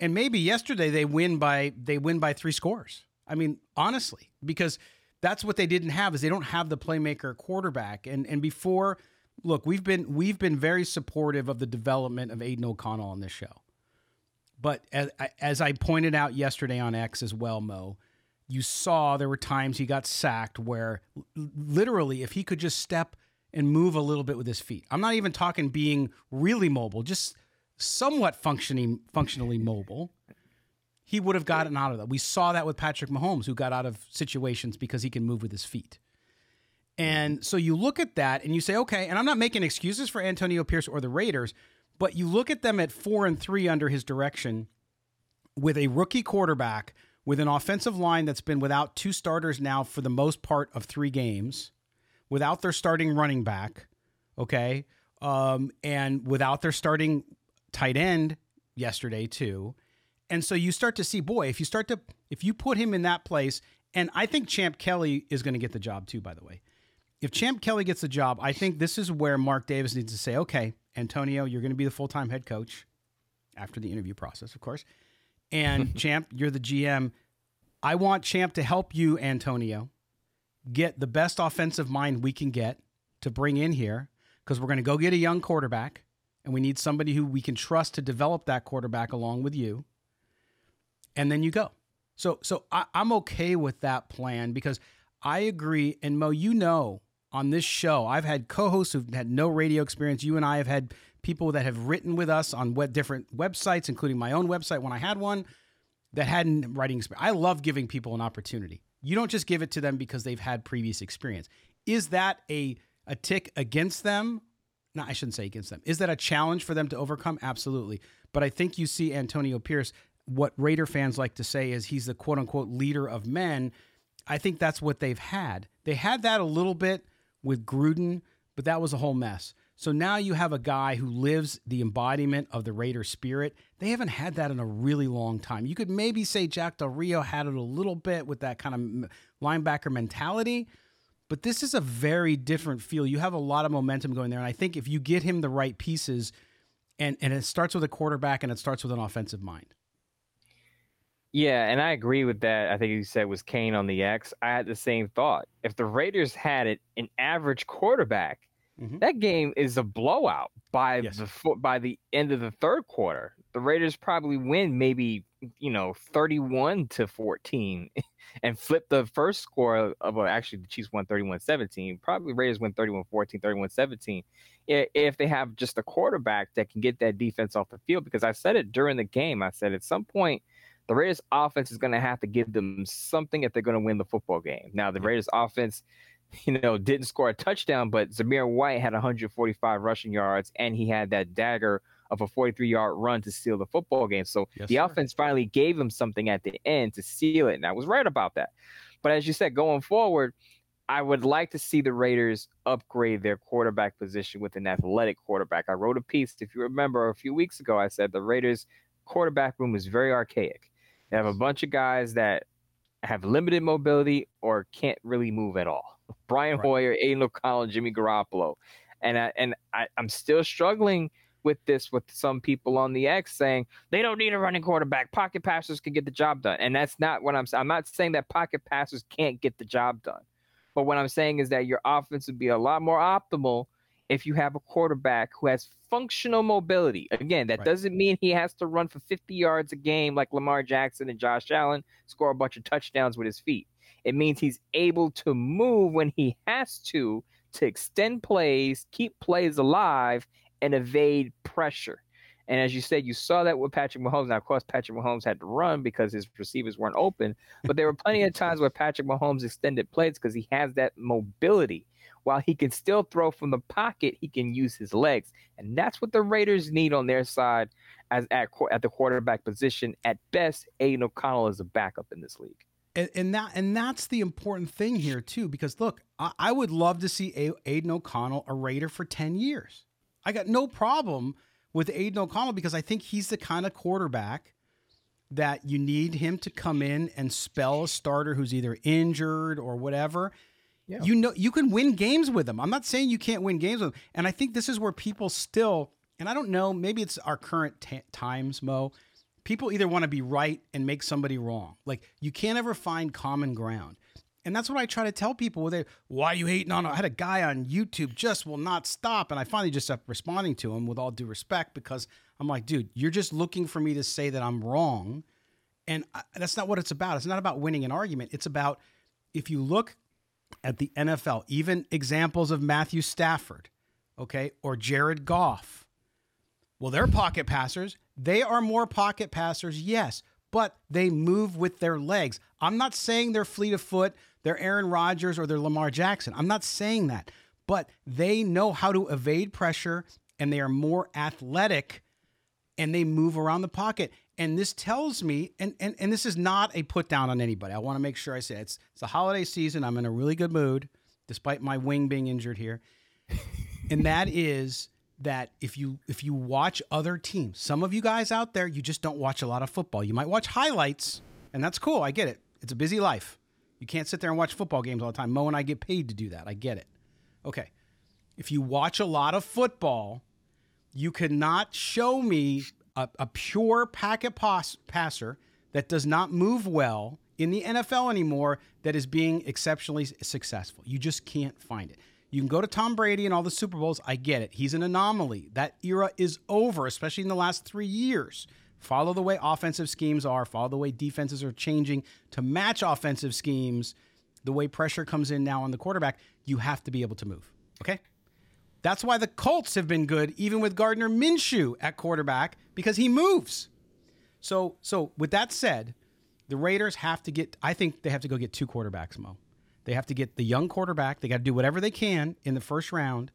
and maybe yesterday they win by they win by three scores. I mean, honestly, because that's what they didn't have is they don't have the playmaker quarterback. And and before, look, we've been we've been very supportive of the development of Aidan O'Connell on this show. But as, as I pointed out yesterday on X as well, Mo, you saw there were times he got sacked where literally if he could just step and move a little bit with his feet. I'm not even talking being really mobile, just somewhat functioning functionally mobile. He would have gotten out of that. We saw that with Patrick Mahomes, who got out of situations because he can move with his feet. And so you look at that and you say, okay, and I'm not making excuses for Antonio Pierce or the Raiders, but you look at them at four and three under his direction with a rookie quarterback, with an offensive line that's been without two starters now for the most part of three games, without their starting running back, okay, um, and without their starting tight end yesterday too. And so you start to see, boy, if you start to if you put him in that place, and I think Champ Kelly is going to get the job too, by the way. If Champ Kelly gets the job, I think this is where Mark Davis needs to say, okay, Antonio, you're going to be the full time head coach after the interview process, of course. And Champ, you're the GM. I want Champ to help you, Antonio, get the best offensive mind we can get to bring in here because we're going to go get a young quarterback and we need somebody who we can trust to develop that quarterback along with you. And then you go. So, so I, I'm okay with that plan because I agree. And Mo, you know, on this show. I've had co-hosts who've had no radio experience. You and I have had people that have written with us on web, different websites, including my own website when I had one that hadn't writing experience. I love giving people an opportunity. You don't just give it to them because they've had previous experience. Is that a a tick against them? No, I shouldn't say against them. Is that a challenge for them to overcome? Absolutely. But I think you see Antonio Pierce. What Raider fans like to say is he's the quote unquote leader of men. I think that's what they've had. They had that a little bit with Gruden, but that was a whole mess. So now you have a guy who lives the embodiment of the Raider spirit. They haven't had that in a really long time. You could maybe say Jack Del Rio had it a little bit with that kind of linebacker mentality, but this is a very different feel. You have a lot of momentum going there. And I think if you get him the right pieces, and, and it starts with a quarterback and it starts with an offensive mind. Yeah, and I agree with that. I think you said was Kane on the X. I had the same thought. If the Raiders had it, an average quarterback, mm-hmm. that game is a blowout by yes. the by the end of the third quarter. The Raiders probably win maybe you know 31 to 14 and flip the first score of well, actually the Chiefs won 31-17. Probably Raiders win 31-14, 31-17 if they have just a quarterback that can get that defense off the field because I said it during the game. I said at some point – the Raiders offense is going to have to give them something if they're going to win the football game. Now, the Raiders offense, you know, didn't score a touchdown, but Zamir White had 145 rushing yards and he had that dagger of a 43 yard run to seal the football game. So yes, the sir. offense finally gave him something at the end to seal it. And I was right about that. But as you said, going forward, I would like to see the Raiders upgrade their quarterback position with an athletic quarterback. I wrote a piece, if you remember, a few weeks ago. I said the Raiders quarterback room is very archaic. They have a bunch of guys that have limited mobility or can't really move at all. Brian right. Hoyer, Aidan O'Connell, Jimmy Garoppolo, and I, and I, I'm still struggling with this with some people on the X saying they don't need a running quarterback. Pocket passers can get the job done, and that's not what I'm. saying. I'm not saying that pocket passers can't get the job done, but what I'm saying is that your offense would be a lot more optimal if you have a quarterback who has functional mobility. Again, that right. doesn't mean he has to run for 50 yards a game like Lamar Jackson and Josh Allen, score a bunch of touchdowns with his feet. It means he's able to move when he has to to extend plays, keep plays alive, and evade pressure. And as you said, you saw that with Patrick Mahomes. Now, of course, Patrick Mahomes had to run because his receivers weren't open, but there were plenty of times where Patrick Mahomes extended plays because he has that mobility while he can still throw from the pocket, he can use his legs, and that's what the Raiders need on their side as at at the quarterback position. At best, Aidan O'Connell is a backup in this league. And, and that and that's the important thing here too, because look, I, I would love to see a- Aidan O'Connell a Raider for ten years. I got no problem with Aidan O'Connell because I think he's the kind of quarterback that you need him to come in and spell a starter who's either injured or whatever yeah. You know, you can win games with him. I'm not saying you can't win games with him, And I think this is where people still, and I don't know, maybe it's our current t- times, Mo, people either want to be right and make somebody wrong. Like you can't ever find common ground. And that's what I try to tell people. They, why are you hating on? I had a guy on YouTube just will not stop, and I finally just stopped responding to him with all due respect because I'm like, dude, you're just looking for me to say that I'm wrong, and I, that's not what it's about. It's not about winning an argument. It's about if you look at the NFL, even examples of Matthew Stafford, okay, or Jared Goff. Well, they're pocket passers. They are more pocket passers, yes, but they move with their legs. I'm not saying they're fleet of foot, they're Aaron Rodgers or they're Lamar Jackson. I'm not saying that, but they know how to evade pressure and they are more athletic and they move around the pocket. And this tells me, and, and, and this is not a put down on anybody. I want to make sure I say it. it's it's a holiday season. I'm in a really good mood, despite my wing being injured here. and that is that if you if you watch other teams, some of you guys out there, you just don't watch a lot of football. You might watch highlights, and that's cool. I get it. It's a busy life. You can't sit there and watch football games all the time. Mo and I get paid to do that. I get it. Okay. If you watch a lot of football, you cannot show me a, a pure packet pass, passer that does not move well in the NFL anymore that is being exceptionally successful. You just can't find it. You can go to Tom Brady and all the Super Bowls. I get it. He's an anomaly. That era is over, especially in the last three years. Follow the way offensive schemes are, follow the way defenses are changing to match offensive schemes, the way pressure comes in now on the quarterback. You have to be able to move. Okay? That's why the Colts have been good, even with Gardner Minshew at quarterback, because he moves. So, so with that said, the Raiders have to get. I think they have to go get two quarterbacks, Mo. They have to get the young quarterback. They got to do whatever they can in the first round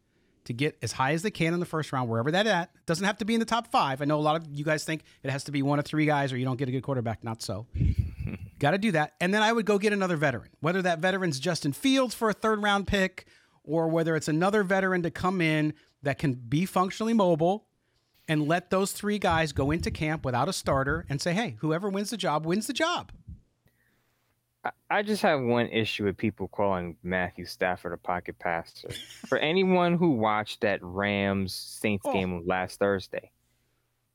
to get as high as they can in the first round, wherever that at. It doesn't have to be in the top five. I know a lot of you guys think it has to be one of three guys or you don't get a good quarterback. Not so. got to do that. And then I would go get another veteran, whether that veteran's Justin Fields for a third round pick or whether it's another veteran to come in that can be functionally mobile and let those three guys go into camp without a starter and say, hey, whoever wins the job wins the job. I just have one issue with people calling Matthew Stafford a pocket passer. For anyone who watched that Rams Saints oh. game last Thursday,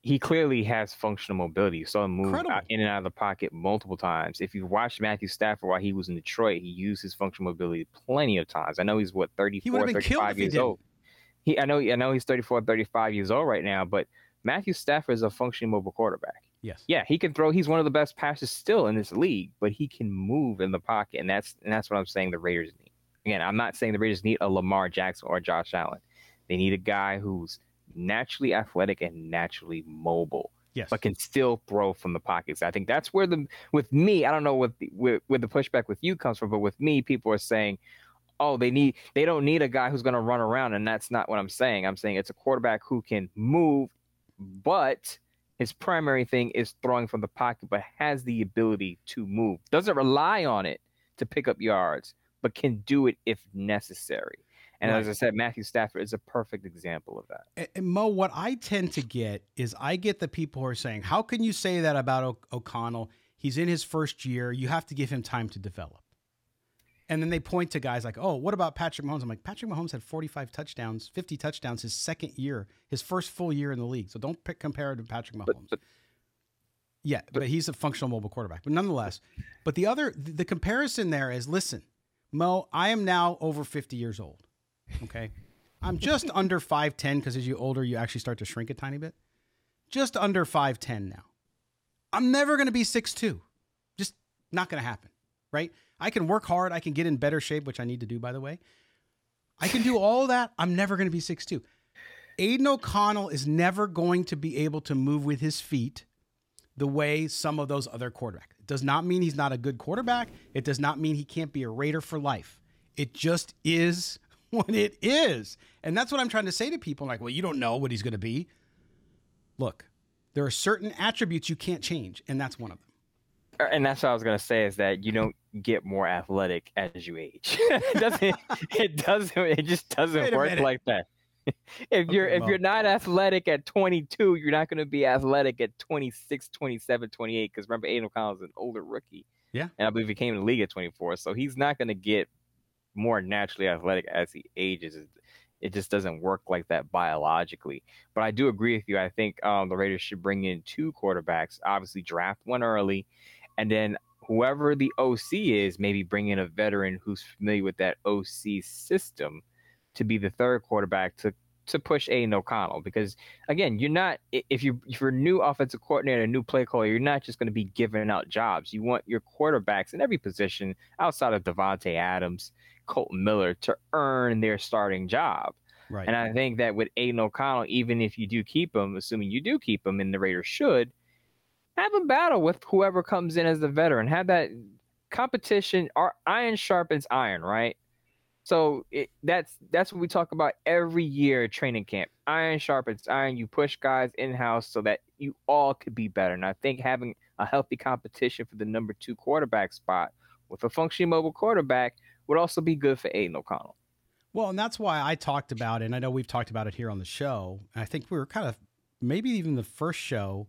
he clearly has functional mobility. You saw him move out, in and out of the pocket multiple times. If you watched Matthew Stafford while he was in Detroit, he used his functional mobility plenty of times. I know he's what 34, 35 years old. He, I know, I know he's 34, 35 years old right now, but Matthew Stafford is a functionally mobile quarterback. Yes. Yeah, he can throw. He's one of the best passers still in this league, but he can move in the pocket, and that's and that's what I'm saying. The Raiders need. Again, I'm not saying the Raiders need a Lamar Jackson or Josh Allen. They need a guy who's naturally athletic and naturally mobile. Yes. But can still throw from the pockets. I think that's where the with me. I don't know what the, where, where the pushback with you comes from, but with me, people are saying, "Oh, they need they don't need a guy who's going to run around," and that's not what I'm saying. I'm saying it's a quarterback who can move, but his primary thing is throwing from the pocket, but has the ability to move. Doesn't rely on it to pick up yards, but can do it if necessary. And right. as I said, Matthew Stafford is a perfect example of that. And, Mo, what I tend to get is I get the people who are saying, "How can you say that about o- O'Connell? He's in his first year. You have to give him time to develop." And then they point to guys like, oh, what about Patrick Mahomes? I'm like, Patrick Mahomes had 45 touchdowns, 50 touchdowns his second year, his first full year in the league. So don't pick, compare it to Patrick Mahomes. But, but, yeah, but, but, he's a functional mobile quarterback. But nonetheless, but the other, the, the comparison there is listen, Mo, I am now over 50 years old. Okay. I'm just under 5'10 because as you older, you actually start to shrink a tiny bit. Just under 5'10 now. I'm never going to be 6'2. Just not going to happen. Right. I can work hard. I can get in better shape, which I need to do, by the way. I can do all that. I'm never going to be 6'2. Aidan O'Connell is never going to be able to move with his feet the way some of those other quarterbacks. It does not mean he's not a good quarterback. It does not mean he can't be a Raider for life. It just is what it is. And that's what I'm trying to say to people like, well, you don't know what he's going to be. Look, there are certain attributes you can't change, and that's one of them. And that's what I was gonna say is that you don't get more athletic as you age. it doesn't. It doesn't. It just doesn't work minute. like that. if you're if you're not athletic at 22, you're not going to be athletic at 26, 27, 28. Because remember, Aidan O'Connell is an older rookie. Yeah, and I believe he came in the league at 24, so he's not going to get more naturally athletic as he ages. It just doesn't work like that biologically. But I do agree with you. I think um, the Raiders should bring in two quarterbacks. Obviously, draft one early, and then whoever the OC is, maybe bring in a veteran who's familiar with that OC system to be the third quarterback to to push Aidan O'Connell because again, you're not if you if you're a new offensive coordinator, a new play caller, you're not just going to be giving out jobs. You want your quarterbacks in every position outside of Davante Adams, Kolton Miller to earn their starting job. Right. And I think that with Aidan O'Connell, even if you do keep him, assuming you do keep him, and the Raiders should, have a battle with whoever comes in as the veteran. Have that competition. Our iron sharpens iron, right? So it, that's that's what we talk about every year at training camp. Iron sharpens iron. You push guys in house so that you all could be better. And I think having a healthy competition for the number two quarterback spot with a functioning mobile quarterback would also be good for Aidan O'Connell. Well, and that's why I talked about it. And I know we've talked about it here on the show. I think we were kind of maybe even the first show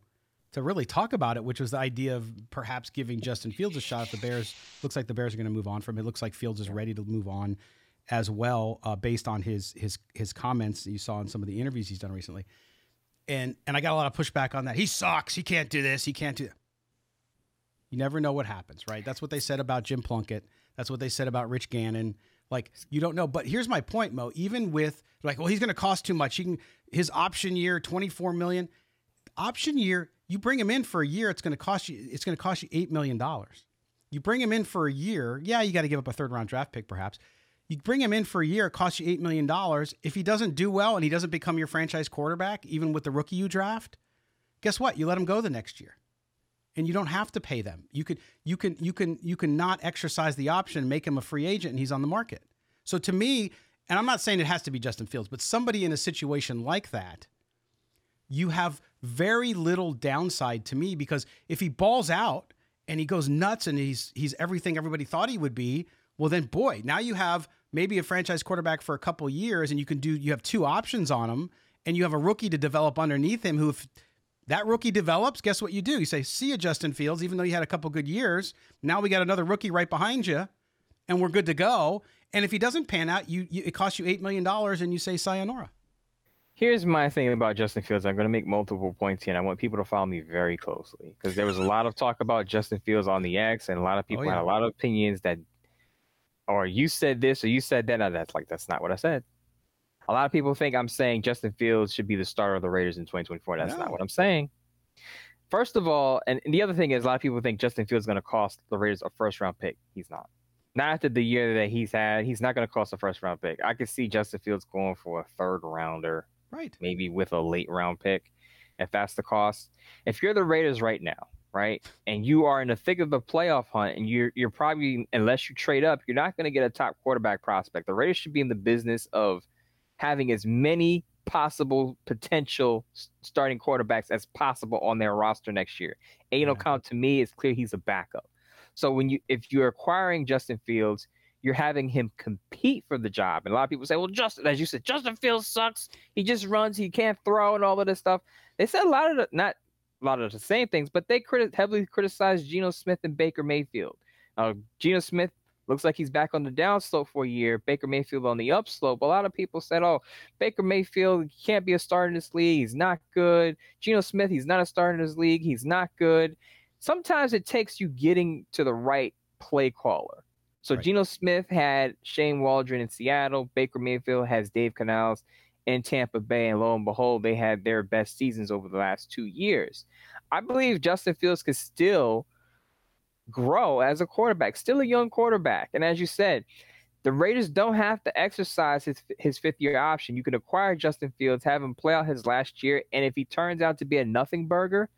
to really talk about it, which was the idea of perhaps giving Justin Fields a shot if the Bears looks like the Bears are going to move on from him. It looks like Fields is ready to move on as well, uh, based on his his his comments you saw in some of the interviews he's done recently. And and I got a lot of pushback on that. He sucks. He can't do this. He can't do that. You never know what happens, right? That's what they said about Jim Plunkett. That's what they said about Rich Gannon. Like you don't know. But here's my point, Mo. Even with like, well, he's going to cost too much. He can his option year, twenty four million. Option year, you bring him in for a year, it's going to cost you. It's going to cost you eight million dollars. You bring him in for a year, yeah, you got to give up a third round draft pick, perhaps. You bring him in for a year, it costs you $8 million. If he doesn't do well and he doesn't become your franchise quarterback, even with the rookie you draft, guess what? You let him go the next year. And you don't have to pay them. You could you can you can you can not exercise the option, make him a free agent, and he's on the market. So to me, and I'm not saying it has to be Justin Fields, but somebody in a situation like that, you have very little downside to me because if he balls out and he goes nuts and he's he's everything everybody thought he would be, well then boy, now you have maybe a franchise quarterback for a couple years and you can do you have two options on him and you have a rookie to develop underneath him who if that rookie develops, guess what you do? You say, "See you Justin Fields, even though you had a couple good years, now we got another rookie right behind you and we're good to go." And if he doesn't pan out, you, you it costs you 8 million dollars and you say sayonara. Here's my thing about Justin Fields. I'm going to make multiple points here, and I want people to follow me very closely because there was a lot of talk about Justin Fields on the X, and a lot of oh, people oh, yeah. had a lot of opinions that or you said this or you said that. No, that's like that's not what I said. A lot of people think I'm saying Justin Fields should be the starter of the Raiders in 2024. That's no. not what I'm saying. First of all, and, and, the other thing is a lot of people think Justin Fields is going to cost the Raiders a first round pick. He's not. Not after the year that he's had. He's not going to cost a first round pick. I could see Justin Fields going for a third rounder, right? Maybe with a late round pick, if that's the cost. If you're the Raiders right now, right? And you are in the thick of the playoff hunt, and you're you're probably unless you trade up, you're not going to get a top quarterback prospect. The Raiders should be in the business of having as many possible potential starting quarterbacks as possible on their roster next year. Aidan yeah. O'Connell to me is clear he's a backup. So when you if you're acquiring Justin Fields, you're having him compete for the job. And a lot of people say, well, Justin, as you said, Justin Fields sucks. He just runs, he can't throw, and all of this stuff. They said a lot of the, not a lot of the same things, but they criti- heavily criticized Geno Smith and Baker Mayfield. Uh, Geno Smith looks like he's back on the downslope for a year. Baker Mayfield on the upslope. A lot of people said, "Oh, Baker Mayfield can't be a starter in this league. He's not good." Geno Smith, he's not a starter in this league. He's not good. Sometimes it takes you getting to the right play caller. So right. Geno Smith had Shane Waldron in Seattle. Baker Mayfield has Dave Canales in Tampa Bay, and lo and behold, they had their best seasons over the last two years. I believe Justin Fields could still grow as a quarterback, still a young quarterback. And as you said, the Raiders don't have to exercise his his fifth year option. You can acquire Justin Fields, have him play out his last year, and if he turns out to be a nothing burger,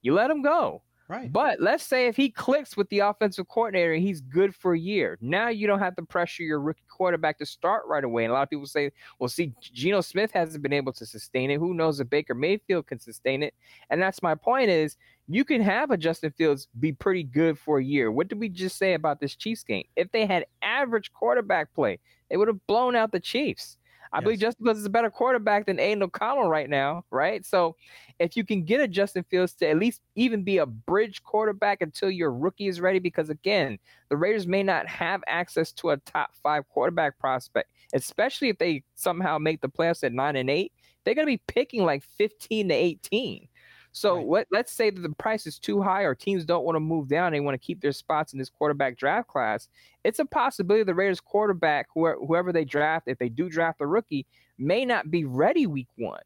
you let him go. Right. But let's say if he clicks with the offensive coordinator he's good for a year, now you don't have to pressure your rookie quarterback to start right away. And a lot of people say, well, see, Geno Smith hasn't been able to sustain it. Who knows if Baker Mayfield can sustain it? And that's my point is you can have a Justin Fields be pretty good for a year. What did we just say about this Chiefs game? If they had average quarterback play, they would have blown out the Chiefs. I yes. believe Justin Fields is a better quarterback than Aidan O'Connell right now, right? So if you can get a Justin Fields to at least even be a bridge quarterback until your rookie is ready, because again, the Raiders may not have access to a top five quarterback prospect, especially if they somehow make the playoffs at nine and eight. They're going to be picking like 15 to 18. So right. let, let's say that the price is too high or teams don't want to move down. They want to keep their spots in this quarterback draft class. It's a possibility the Raiders quarterback, whoever, whoever they draft, if they do draft a rookie, may not be ready week one.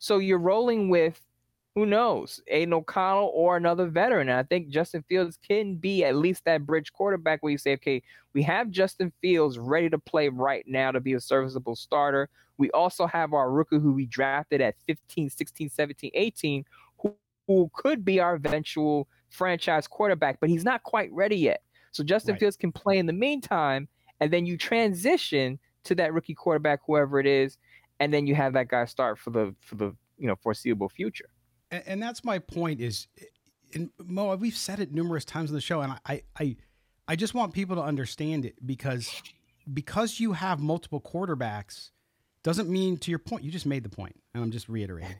So you're rolling with who knows, Aidan O'Connell or another veteran. And I think Justin Fields can be at least that bridge quarterback where you say, okay, we have Justin Fields ready to play right now to be a serviceable starter. We also have our rookie who we drafted at 15, 16, 17, 18, who could be our eventual franchise quarterback, but he's not quite ready yet. So Justin right. Fields can play in the meantime, and then you transition to that rookie quarterback, whoever it is, and then you have that guy start for the for the you know foreseeable future. And, and that's my point. Is and Mo, we've said it numerous times on the show, and I I I just want people to understand it because because you have multiple quarterbacks doesn't mean to your point you just made the point and i'm just reiterating.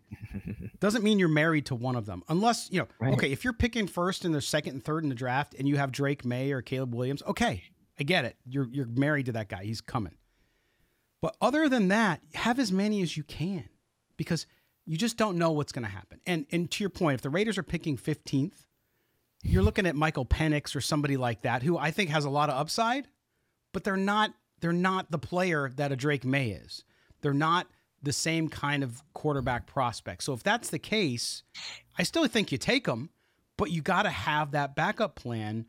Doesn't mean you're married to one of them unless you know right. okay if you're picking first and the second and third in the draft and you have Drake Maye or caleb williams okay i get it. You're you're married to that guy. He's coming. But other than that have as many as you can because you just don't know what's going to happen. And and to your point if the raiders are picking 15th you're looking at michael penix or somebody like that who i think has a lot of upside but they're not they're not the player that a Drake Maye is they're not the same kind of quarterback prospect. So if that's the case, I still think you take them, but you got to have that backup plan.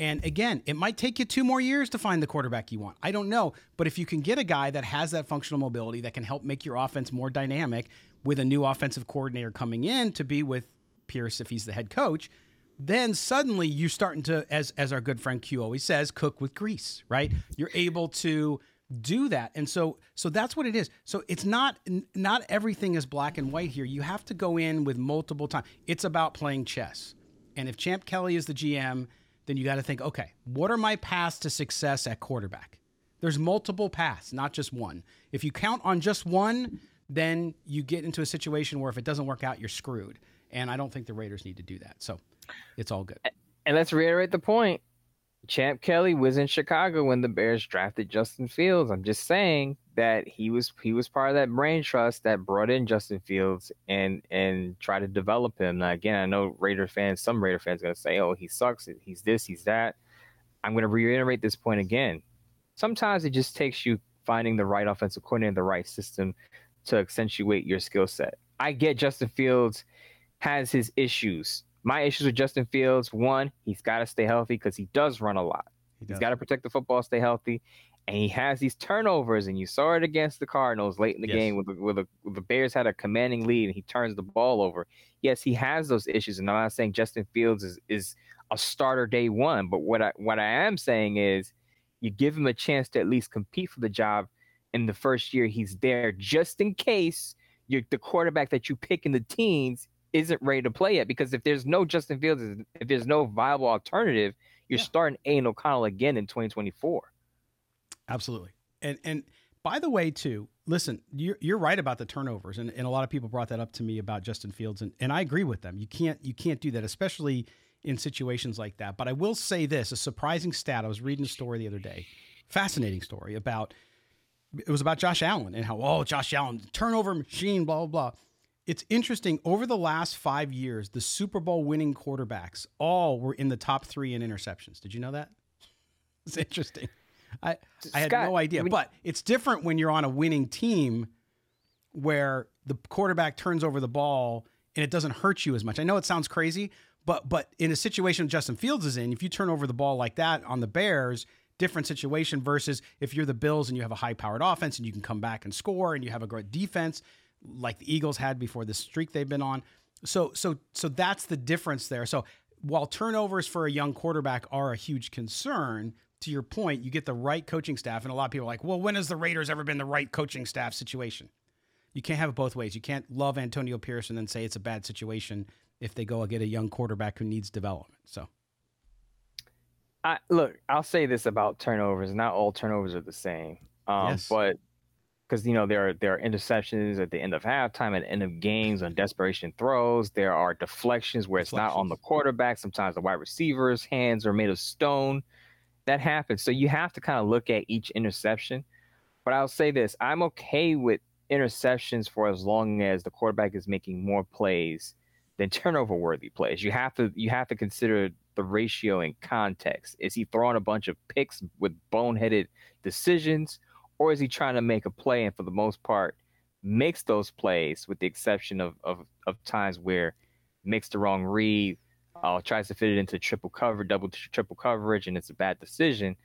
And again, it might take you two more years to find the quarterback you want. I don't know. But if you can get a guy that has that functional mobility that can help make your offense more dynamic with a new offensive coordinator coming in to be with Pierce if he's the head coach, then suddenly you're starting to, as as our good friend Q always says, cook with grease, right? You're able to do that. And so so that's what it is. So it's not not everything is black and white here. You have to go in with multiple times it's about playing chess. And if champ kelly is the gm then you got to think okay what are my paths to success at quarterback? There's multiple paths not just one. If you count on just one then you get into a situation where if it doesn't work out you're screwed. And i don't think the raiders need to do that. So it's all good. And let's reiterate the point Champ Kelly was in Chicago when the Bears drafted Justin Fields. I'm just saying that he was he was part of that brain trust that brought in Justin Fields and and tried to develop him. Now again, I know Raider fans, some Raider fans gonna say, "Oh, he sucks. He's this. He's that." I'm gonna reiterate this point again. Sometimes it just takes you finding the right offensive coordinator, the right system to accentuate your skill set. I get Justin Fields has his issues my issues with Justin Fields, one, he's got to stay healthy because he does run a lot. He has got to protect the football, stay healthy, and he has these turnovers. And you saw it against the Cardinals late in the yes. game, with the, with, the, with the Bears had a commanding lead, and he turns the ball over. Yes, he has those issues, and I'm not saying Justin Fields is is a starter day one, but what I what I am saying is, you give him a chance to at least compete for the job in the first year he's there, just in case you're the quarterback that you pick in the teens isn't ready to play yet because if there's no Justin Fields, if there's no viable alternative, you're yeah. starting Aidan O'Connell again in 2024. Absolutely. And and by the way, too, listen, you're you're right about the turnovers, and, and a lot of people brought that up to me about Justin Fields, and, and I agree with them. You can't you can't do that, especially in situations like that. But I will say this: a surprising stat. I was reading a story the other day, fascinating story about it was about Josh Allen and how oh Josh Allen turnover machine, blah blah blah. It's interesting. Over the last five years, the Super Bowl winning quarterbacks all were in the top three in interceptions. Did you know that? It's interesting. I, I had no idea. but it's different when you're on a winning team where the quarterback turns over the ball and it doesn't hurt you as much. I know it sounds crazy, but but in a situation Justin Fields is in, if you turn over the ball like that on the Bears, different situation versus if you're the Bills and you have a high powered offense and you can come back and score and you have a great defense like the Eagles had before the streak they've been on. So so so that's the difference there. So while turnovers for a young quarterback are a huge concern, to your point, you get the right coaching staff, and a lot of people are like, well, when has the Raiders ever been the right coaching staff situation? You can't have it both ways. You can't love Antonio Pierce and then say it's a bad situation if they go and get a young quarterback who needs development. So, I, look, I'll say this about turnovers: not all turnovers are the same. Um, yes. But because you know there are there are interceptions at the end of halftime, at the end of games on desperation throws. There are deflections where it's not on the quarterback. Sometimes the wide receiver's hands are made of stone. That happens. So you have to kind of look at each interception. But I'll say this: I'm okay with interceptions for as long as the quarterback is making more plays than turnover worthy plays. You have to you have to consider the ratio in context. Is he throwing a bunch of picks with boneheaded decisions, or is he trying to make a play and for the most part makes those plays, with the exception of of, of times where makes the wrong read, uh, tries to fit it into triple cover, double triple coverage, and it's a bad decision.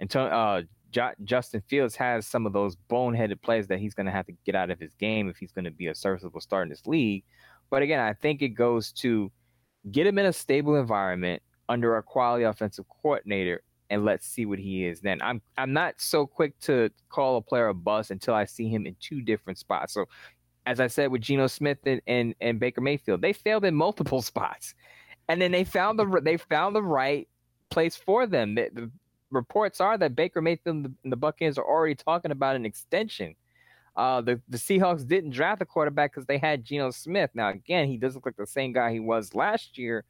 And uh, J- Justin Fields has some of those boneheaded plays that he's going to have to get out of his game if he's going to be a serviceable star in this league. But again, I think it goes to get him in a stable environment under a quality offensive coordinator and let's see what he is then. I'm I'm not so quick to call a player a bust until I see him in two different spots. So as I said with Geno Smith and, and, and Baker Mayfield, they failed in multiple spots. And then they found the they found the right place for them. The, the reports are that Baker Mayfield and the, the Buccaneers are already talking about an extension uh, the the Seahawks didn't draft a quarterback because they had Geno Smith. Now again, he doesn't look like the same guy he was last year,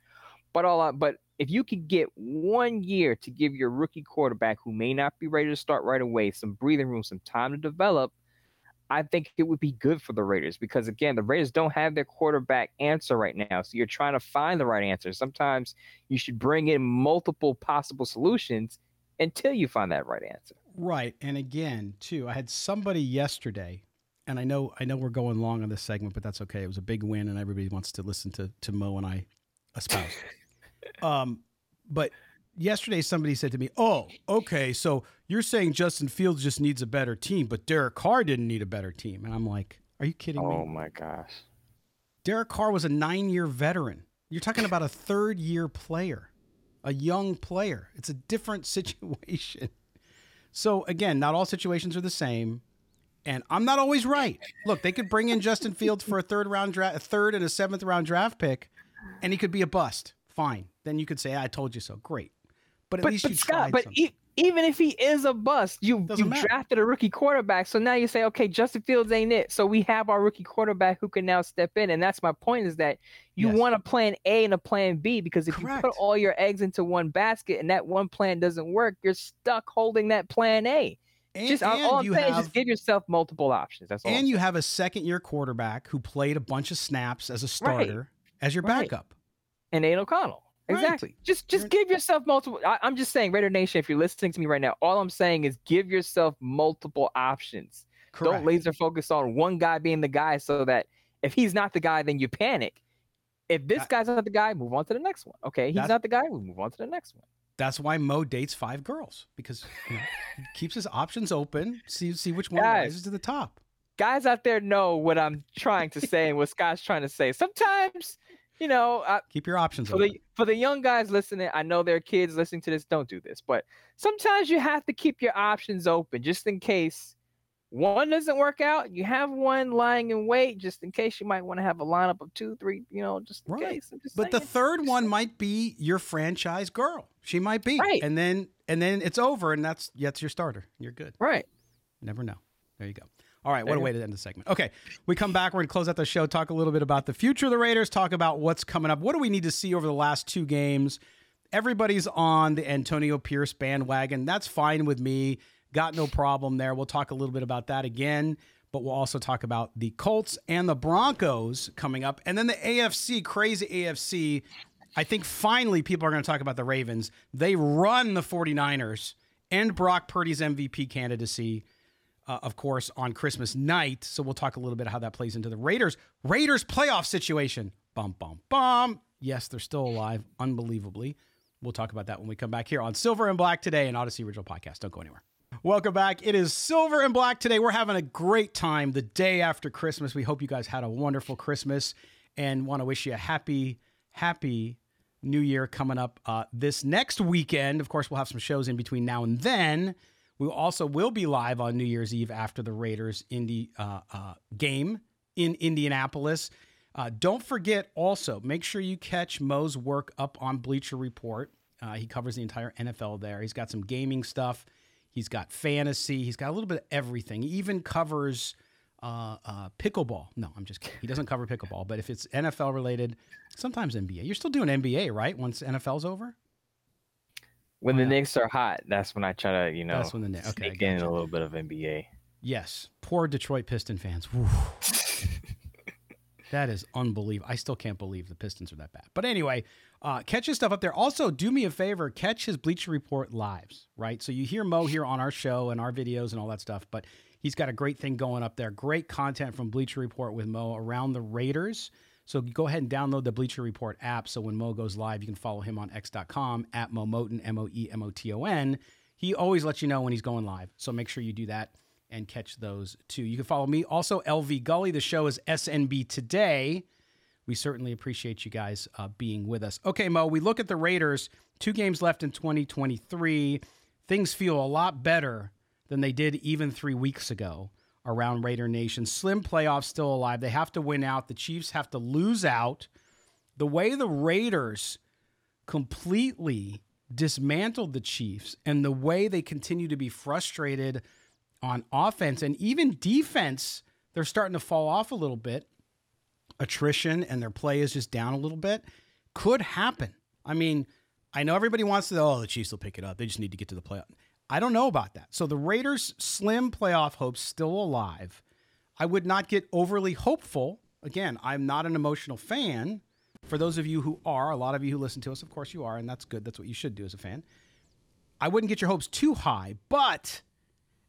but all but if you could get one year to give your rookie quarterback who may not be ready to start right away some breathing room, some time to develop, I think it would be good for the Raiders because again, the Raiders don't have their quarterback answer right now. So you're trying to find the right answer. Sometimes you should bring in multiple possible solutions until you find that right answer. Right. And again, too, I had somebody yesterday, and I know I know we're going long on this segment, but that's okay. It was a big win, and everybody wants to listen to to Mo and I espouse. Um, but yesterday somebody said to me, "Oh, okay, so you're saying Justin Fields just needs a better team, but Derek Carr didn't need a better team?" And I'm like, "Are you kidding oh me?" Oh my gosh. Derek Carr was a nine year veteran. You're talking about a third year player, a young player. It's a different situation. So again, not all situations are the same. And I'm not always right. Look, they could bring in Justin Fields for a third round draft, a third and a seventh round draft pick, and he could be a bust. Fine. Then you could say, I told you so. Great. But at but, least but you Scott, tried but. E- even if he is a bust, you Doesn't you matter. drafted a rookie quarterback. So now you say, okay, Justin Fields ain't it. So we have our rookie quarterback who can now step in. And that's my point is that you Yes. want a plan A and a plan B because if you put all your eggs into one basket and that one plan doesn't work, you're stuck holding that plan A. and, just all- and all I'm you saying is just give yourself multiple options. That's all. And you have a second year quarterback who played a bunch of snaps as a starter as your Right. backup. And Aidan O'Connell. Right. Exactly. Just just You're- give yourself multiple. I, I'm just saying, Raider Nation, if you're listening to me right now, all I'm saying is give yourself multiple options. Correct. Don't laser focus on one guy being the guy so that if he's not the guy, then you panic. If this guy's not the guy, move on to the next one. Okay, he's not the guy, we move on to the next one. That's why Mo dates five girls because you know, he keeps his options open. See see which one Guys. rises to the top. Guys out there know what I'm trying to say and what Scott's trying to say. Sometimes, you know, I, Keep your options for open. the for the young guys listening, I know there are kids listening to this. Don't do this, but sometimes you have to keep your options open just in case one doesn't work out. You have one lying in wait just in case you might want to have a lineup of two, three. You know, just in Right. case. Just But the third one might be your franchise girl. She might be, Right. and then and then it's over, and that's that's your starter. You're good. right. Never know. There you go. All right, what a way to end the segment. Okay, we come back. We're going to close out the show, talk a little bit about the future of the Raiders, talk about what's coming up. What do we need to see over the last two games? Everybody's on the Antonio Pierce bandwagon. That's fine with me. Got no problem there. We'll talk a little bit about that again, but we'll also talk about the Colts and the Broncos coming up. And then the AFC, crazy AFC. I think finally people are going to talk about the Ravens. They run the 49ers and Brock Purdy's MVP candidacy uh, of course, on Christmas night. So we'll talk a little bit how that plays into the Raiders Raiders playoff situation. Bum bum bum. Yes, they're still alive, unbelievably. We'll talk about that when we come back here on Silver and Black today, an Audacy Original Podcast. Don't go anywhere. Welcome back. It is Silver and Black today. We're having a great time the day after Christmas. We hope you guys had a wonderful Christmas and want to wish you a happy, happy New Year coming up uh, this next weekend. Of course, we'll have some shows in between now and then. We also will be live on New Year's Eve after the Raiders Indy uh, uh, game in Indianapolis. Uh, don't forget also, make sure you catch Mo's work up on Bleacher Report. Uh, he covers the entire NFL there. He's got some gaming stuff. He He's got fantasy. He's got a little bit of everything. He even covers uh, uh, pickleball. No, I'm just kidding. He doesn't cover pickleball, but if it's NFL related, sometimes NBA. You're still doing NBA, right? Once NFL's over. When the Knicks are hot, that's when I try to, you know, That's when the Knicks- okay, sneak in gotcha. a little bit of NBA. Yes, poor Detroit Piston fans. That is unbelievable. I still can't believe the Pistons are that bad. But anyway, uh, catch his stuff up there. Also, do me a favor, catch his Bleacher Report lives, right? So you hear Mo here on our show and our videos and all that stuff, but he's got a great thing going up there. Great content from Bleacher Report with Mo around the Raiders. So go ahead and download the Bleacher Report app. So when Mo goes live, you can follow him on x.com at Moe Moton, M O E M O T O N. He always lets you know when he's going live. So make sure you do that and catch those too. You can follow me also, LV Gully. The show is SNB Today. We certainly appreciate you guys uh, being with us. Okay, Mo, we look at the Raiders, two games left in 2023. Things feel a lot better than they did even three weeks ago around Raider Nation. Slim playoffs still alive. They have to win out. The Chiefs have to lose out. The way the Raiders completely dismantled the Chiefs and the way they continue to be frustrated on offense and even defense, they're starting to fall off a little bit. Attrition and their play is just down a little bit. Could happen. I mean, I know everybody wants to, oh, the Chiefs will pick it up. They just need to get to the playoff. I don't know about that. So the Raiders' slim playoff hopes still alive. I would not get overly hopeful. Again, I'm not an emotional fan. For those of you who are, a lot of you who listen to us, of course you are, and that's good. That's what you should do as a fan. I wouldn't get your hopes too high, but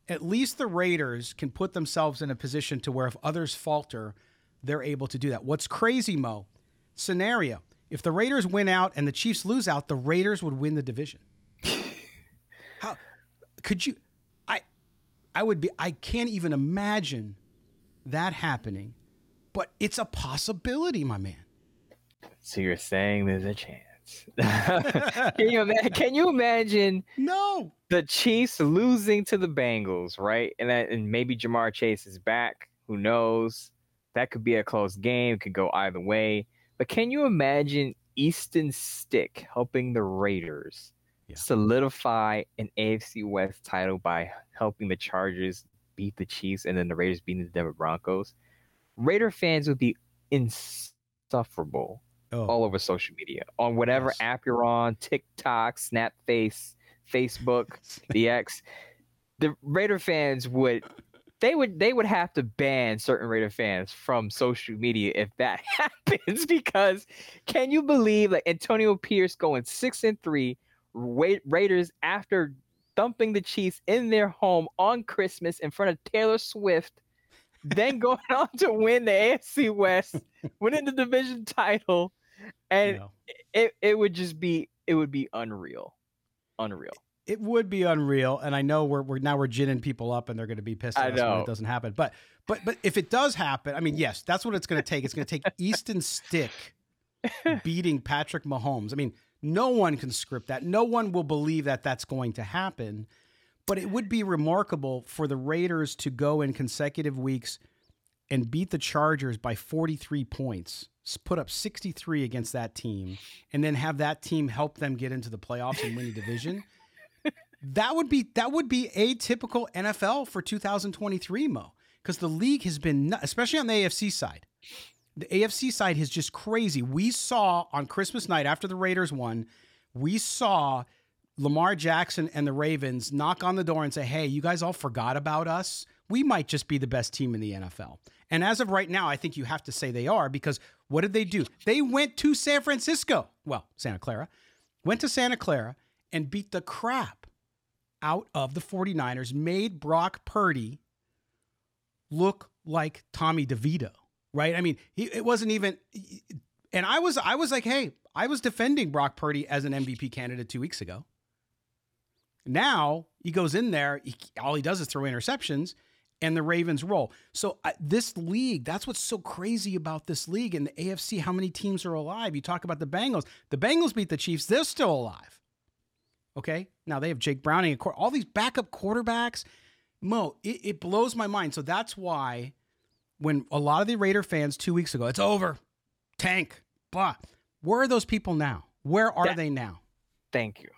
at least the Raiders can put themselves in a position to where if others falter, they're able to do that. What's crazy, Mo? Scenario. If the Raiders win out and the Chiefs lose out, the Raiders would win the division. How could you I I would be I can't even imagine that happening. But it's a possibility, my man. So you're saying there's a chance? can you imagine? Can you imagine? No. The Chiefs losing to the Bengals, right? And that, and maybe Ja'Marr Chase is back. Who knows? That could be a close game. Could go either way. But can you imagine Easton Stick helping the Raiders solidify an AFC West title by helping the Chargers beat the Chiefs and then the Raiders beating the Denver Broncos? Raider fans would be insufferable Oh. all over social media on whatever app you're on TikTok, Snapface, Facebook, the X. The Raider fans would they would they would have to ban certain Raider fans from social media if that happens because can you believe like Antonio Pierce going six and three Ra- Raiders after thumping the Chiefs in their home on Christmas in front of Taylor Swift, then going on to win the AFC West, winning the division title, and it it would just be it would be unreal, unreal. It would be unreal, and I know we're, we're now we're ginning people up, and they're going to be pissed I at us when know. it doesn't happen. But but but if it does happen, I mean, yes, that's what it's going to take. It's going to take Easton Stick beating Patrick Mahomes. I mean, no one can script that. No one will believe that that's going to happen. But it would be remarkable for the Raiders to go in consecutive weeks and beat the Chargers by 43 points, put up 63 against that team, and then have that team help them get into the playoffs and win the division. That would be that would be atypical NFL for 2023, Mo, because the league has been, especially on the AFC side. The AFC side is just crazy. We saw on Christmas night after the Raiders won, we saw Lamar Jackson and the Ravens knock on the door and say, "Hey, you guys all forgot about us. We might just be the best team in the NFL." And as of right now, I think you have to say they are because what did they do? They went to San Francisco, well, Santa Clara, went to Santa Clara and beat the crap out of the 49ers, made Brock Purdy look like Tommy DeVito, right? I mean, he, it wasn't even and I was I was like, "Hey, I was defending Brock Purdy as an MVP candidate 2 weeks ago." Now, he goes in there, he, all he does is throw interceptions and the Ravens roll. So uh, this league, that's what's so crazy about this league and the AFC how many teams are alive. You talk about the Bengals. The Bengals beat the Chiefs, they're still alive. Okay. Now they have Jake Browning, all these backup quarterbacks. Mo, it, it blows my mind. So that's why when a lot of the Raider fans two weeks ago, it's over, tank, blah. Where are those people now? Where are That- they now? Thank you.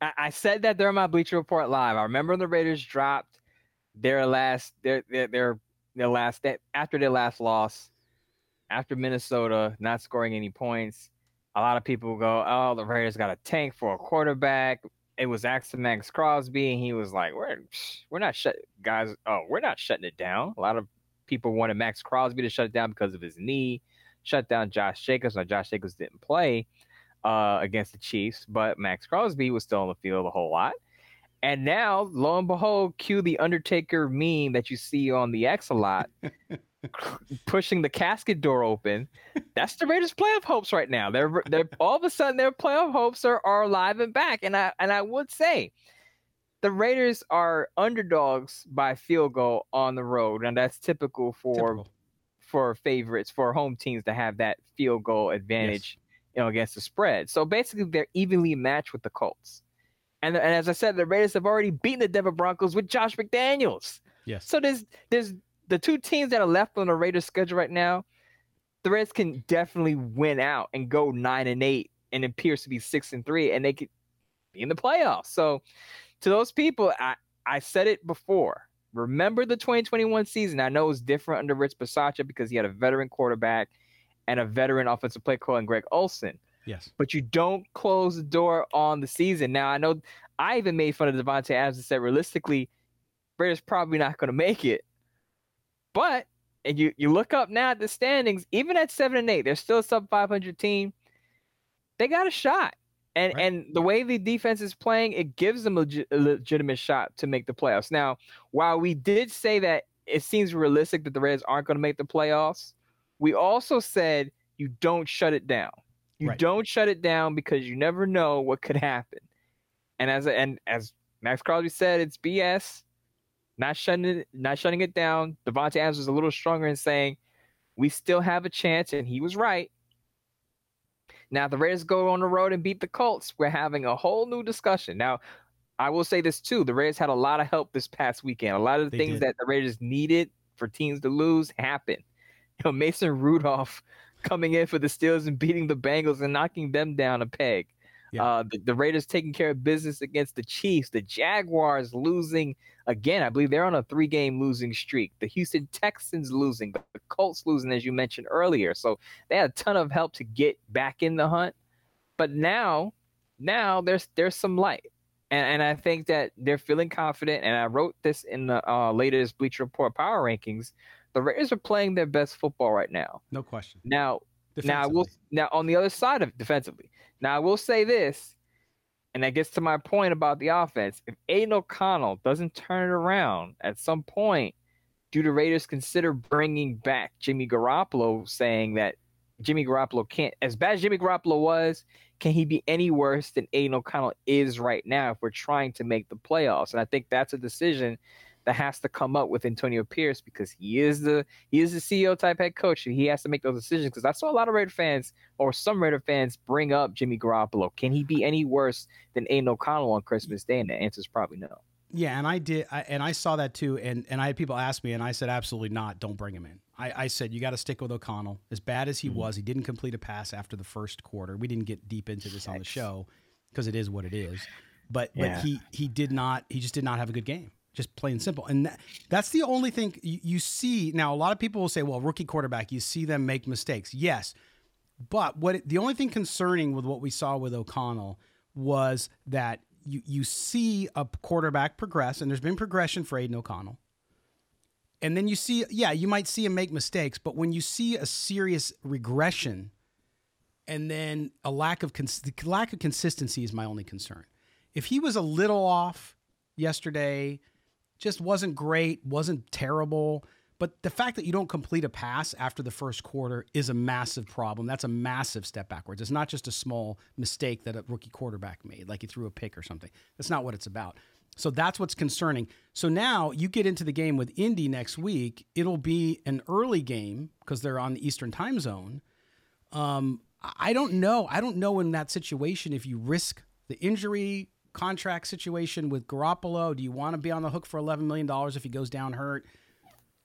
I, I said that during my Bleacher Report live. I remember the Raiders dropped their last their their their, their last after their last loss after Minnesota not scoring any points. A lot of people go, "Oh, the Raiders got a tank for a quarterback." It was asked to Maxx Crosby, and he was like, "We're we're not shut guys. Oh, we're not shutting it down." A lot of people wanted Maxx Crosby to shut it down because of his knee. Shut down Josh Jacobs. Now Josh Jacobs didn't play uh, against the Chiefs, but Maxx Crosby was still on the field a whole lot. And now, lo and behold, cue the Undertaker meme that you see on the X a lot, pushing the casket door open. That's the Raiders' playoff hopes right now. They're they're all of a sudden their playoff hopes are, are alive and back. And I and I would say the Raiders are underdogs by field goal on the road, and that's typical for typical. for favorites for home teams to have that field goal advantage, yes. you know, against the spread. So basically, they're evenly matched with the Colts. And, and as I said, the Raiders have already beaten the Denver Broncos with Josh McDaniels. Yes. So there's there's the two teams that are left on the Raiders schedule right now. The Raiders can definitely win out and go nine and eight, and it appears to be six and three, and they could be in the playoffs. So to those people, I, I said it before. Remember the 2021 season. I know it was different under Rich Bisaccia because he had a veteran quarterback and a veteran offensive play caller in Greg Olson. Yes. But you don't close the door on the season. Now, I know I even made fun of Davante Adams and said realistically, Raiders probably not going to make it. But and you you look up now at the standings, even at seven and eight, they're still a sub 500 team. They got a shot. And right. and the way the defense is playing, it gives them a, leg- a legitimate shot to make the playoffs. Now, while we did say that it seems realistic that the Reds aren't going to make the playoffs, we also said you don't shut it down. You right. don't shut it down because you never know what could happen. And as and as Maxx Crosby said, it's BS. Not shutting it, not shutting it down. Davante Adams was a little stronger in saying we still have a chance, and he was right. Now, if the Raiders go on the road and beat the Colts, we're having a whole new discussion. Now, I will say this too: the Raiders had a lot of help this past weekend. A lot of the they things did. that the Raiders needed for teams to lose happened. You know, Mason Rudolph coming in for the Steelers and beating the Bengals and knocking them down a peg. Yeah. Uh, the, the, Raiders taking care of business against the Chiefs. The Jaguars losing again. I believe they're on a three game losing streak. The Houston Texans losing. The Colts losing, as you mentioned earlier. So they had a ton of help to get back in the hunt. But now, now there's there's some light. And, and I think that they're feeling confident. And I wrote this in the uh, latest Bleacher Report Power Rankings. The Raiders are playing their best football right now. No question. Now, now I will now on the other side of defensively. Now I will say this, and that gets to my point about the offense. If Aidan O'Connell doesn't turn it around at some point, do the Raiders consider bringing back Jimmy Garoppolo, saying that Jimmy Garoppolo can't, as bad as Jimmy Garoppolo was, can he be any worse than Aidan O'Connell is right now if we're trying to make the playoffs? And I think that's a decision that has to come up with Antonio Pierce because he is the he is the CEO type head coach. And he has to make those decisions because I saw a lot of Raider fans or some Raider fans bring up Jimmy Garoppolo. Can he be any worse than Aidan O'Connell on Christmas Day? And the answer is probably no. Yeah, and I did, I, and I saw that too, and and I had people ask me, and I said absolutely not. Don't bring him in. I, I said you got to stick with O'Connell. As bad as he mm-hmm. was, he didn't complete a pass after the first quarter. We didn't get deep into this on the show because it is what it is. But yeah. but he he did not. He just did not have a good game just plain simple. And that, that's the only thing you, you, see. Now, a lot of people will say, well, rookie quarterback, you see them make mistakes. Yes. But what the only thing concerning with what we saw with O'Connell was that you, you see a quarterback progress, and there's been progression for Aidan O'Connell. And then you see, yeah, you might see him make mistakes, but when you see a serious regression and then a lack of cons- lack of consistency is my only concern. If he was a little off yesterday, just wasn't great, wasn't terrible. But the fact that you don't complete a pass after the first quarter is a massive problem. That's a massive step backwards. It's not just a small mistake that a rookie quarterback made, like he threw a pick or something. That's not what it's about. So that's what's concerning. So now you get into the game with Indy next week. It'll be an early game because they're on the Eastern time zone. Um, I don't know. I don't know in that situation if you risk the injury, contract situation with Garoppolo? Do you want to be on the hook for $11 million if he goes down hurt?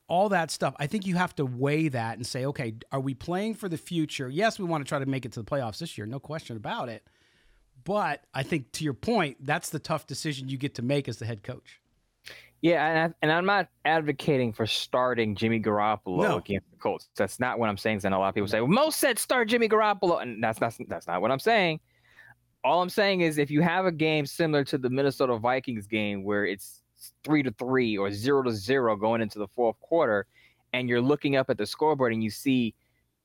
All that stuff. I think you have to weigh that and say, okay, are we playing for the future? Yes, we want to try to make it to the playoffs this year, no question about it. But I think to your point, that's the tough decision you get to make as the head coach. Yeah, and, I, and I'm not advocating for starting Jimmy Garoppolo No. against the Colts. That's not what I'm saying. know a lot of people say, well, Mo said start Jimmy Garoppolo, and that's not that's not what I'm saying. All I'm saying is if you have a game similar to the Minnesota Vikings game where it's three to three or zero to zero going into the fourth quarter, and you're looking up at the scoreboard and you see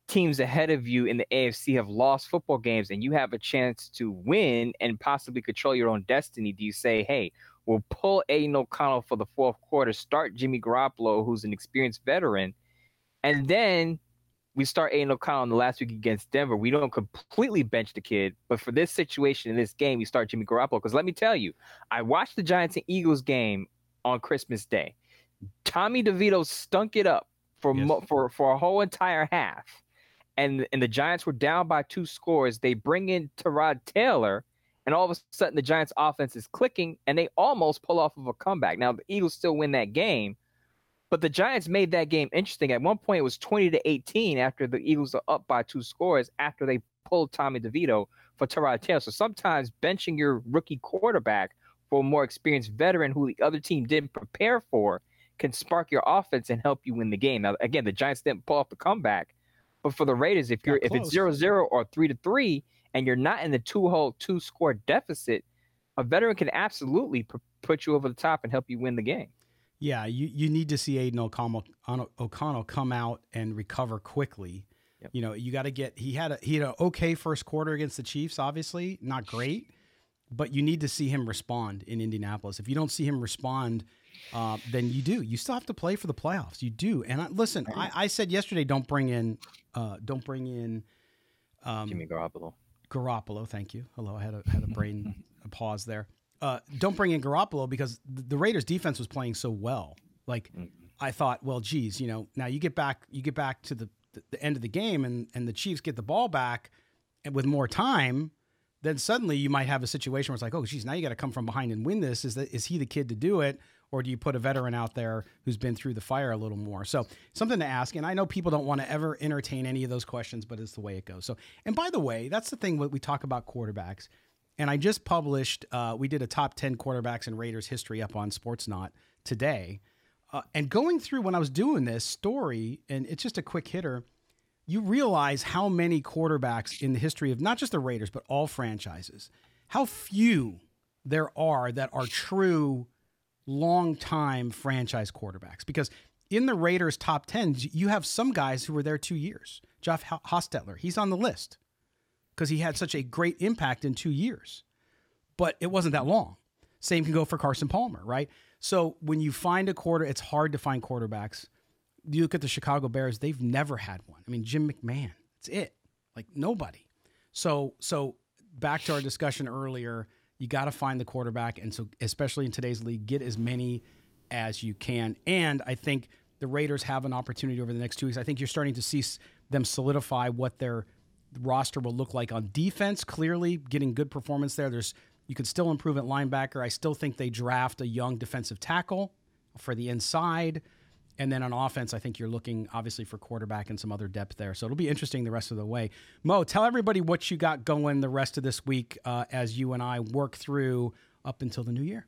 teams ahead of you in the AFC have lost football games and you have a chance to win and possibly control your own destiny, do you say, hey, we'll pull Aidan O'Connell for the fourth quarter, start Jimmy Garoppolo, who's an experienced veteran, and then we start Aidan O'Connell in the last week against Denver. We don't completely bench the kid, but for this situation in this game, we start Jimmy Garoppolo. Because let me tell you, I watched the Giants and Eagles game on Christmas Day. Tommy DeVito stunk it up for Yes. mo- for for a whole entire half, and and the Giants were down by two scores. They bring in Tyrod Taylor, and all of a sudden the Giants' offense is clicking, and they almost pull off of a comeback. Now the Eagles still win that game, but the Giants made that game interesting. At one point, it was twenty to eighteen after the Eagles are up by two scores after they pulled Tommy DeVito for Tyrod Taylor. So sometimes benching your rookie quarterback for a more experienced veteran who the other team didn't prepare for can spark your offense and help you win the game. Now, again, the Giants didn't pull off the comeback, but for the Raiders, if you're if it's zero zero or three to three, and you're not in the two hole two score deficit, a veteran can absolutely pu- put you over the top and help you win the game. Yeah, you, you need to see Aidan O'Connell, O'Connell come out and recover quickly. Yep. You know, you got to get he had a he had an okay first quarter against the Chiefs, obviously not great, but you need to see him respond in Indianapolis. If you don't see him respond, uh, then you do. You still have to play for the playoffs. You do. And I, listen, I, I said yesterday, don't bring in, uh, don't bring in um, Jimmy Garoppolo. Garoppolo. Thank you. Hello, I had a had a brain a pause there. Uh, don't bring in Garoppolo because the, Raiders defense was playing so well. Like I thought, well, geez, you know, now you get back you get back to the, the, the end of the game and and the Chiefs get the ball back and with more time, then suddenly you might have a situation where it's like, oh, geez, now you got to come from behind and win this. Is that is he the kid to do it? Or do you put a veteran out there who's been through the fire a little more? So something to ask. And I know people don't want to ever entertain any of those questions, but it's the way it goes. So, and by the way, that's the thing when we talk about quarterbacks. And I just published, uh, we did a top 10 quarterbacks in Raiders history up on Sportsnaut today. Uh, and going through when I was doing this story, and it's just a quick hitter, you realize how many quarterbacks in the history of not just the Raiders, but all franchises, how few there are that are true long-time franchise quarterbacks. Because in the Raiders top 10, you have some guys who were there two years. Jeff Hostetler, he's on the list because he had such a great impact in two years, but it wasn't that long. Same can go for Carson Palmer, right? So when you find a quarter, it's hard to find quarterbacks. You look at the Chicago Bears; they've never had one. I mean, Jim McMahon, that's it. Like nobody. So so back to our discussion earlier, you got to find the quarterback, and so especially in today's league, get as many as you can. And I think the Raiders have an opportunity over the next two weeks. I think you're starting to see them solidify what their roster will look like on defense. Clearly, getting good performance there. There's you could still improve at linebacker. I still think they draft a young defensive tackle for the inside. And then on offense, I think you're looking obviously for quarterback and some other depth there. So it'll be interesting the rest of the way. Mo, tell everybody what you got going the rest of this week uh, as you and I work through up until the new year.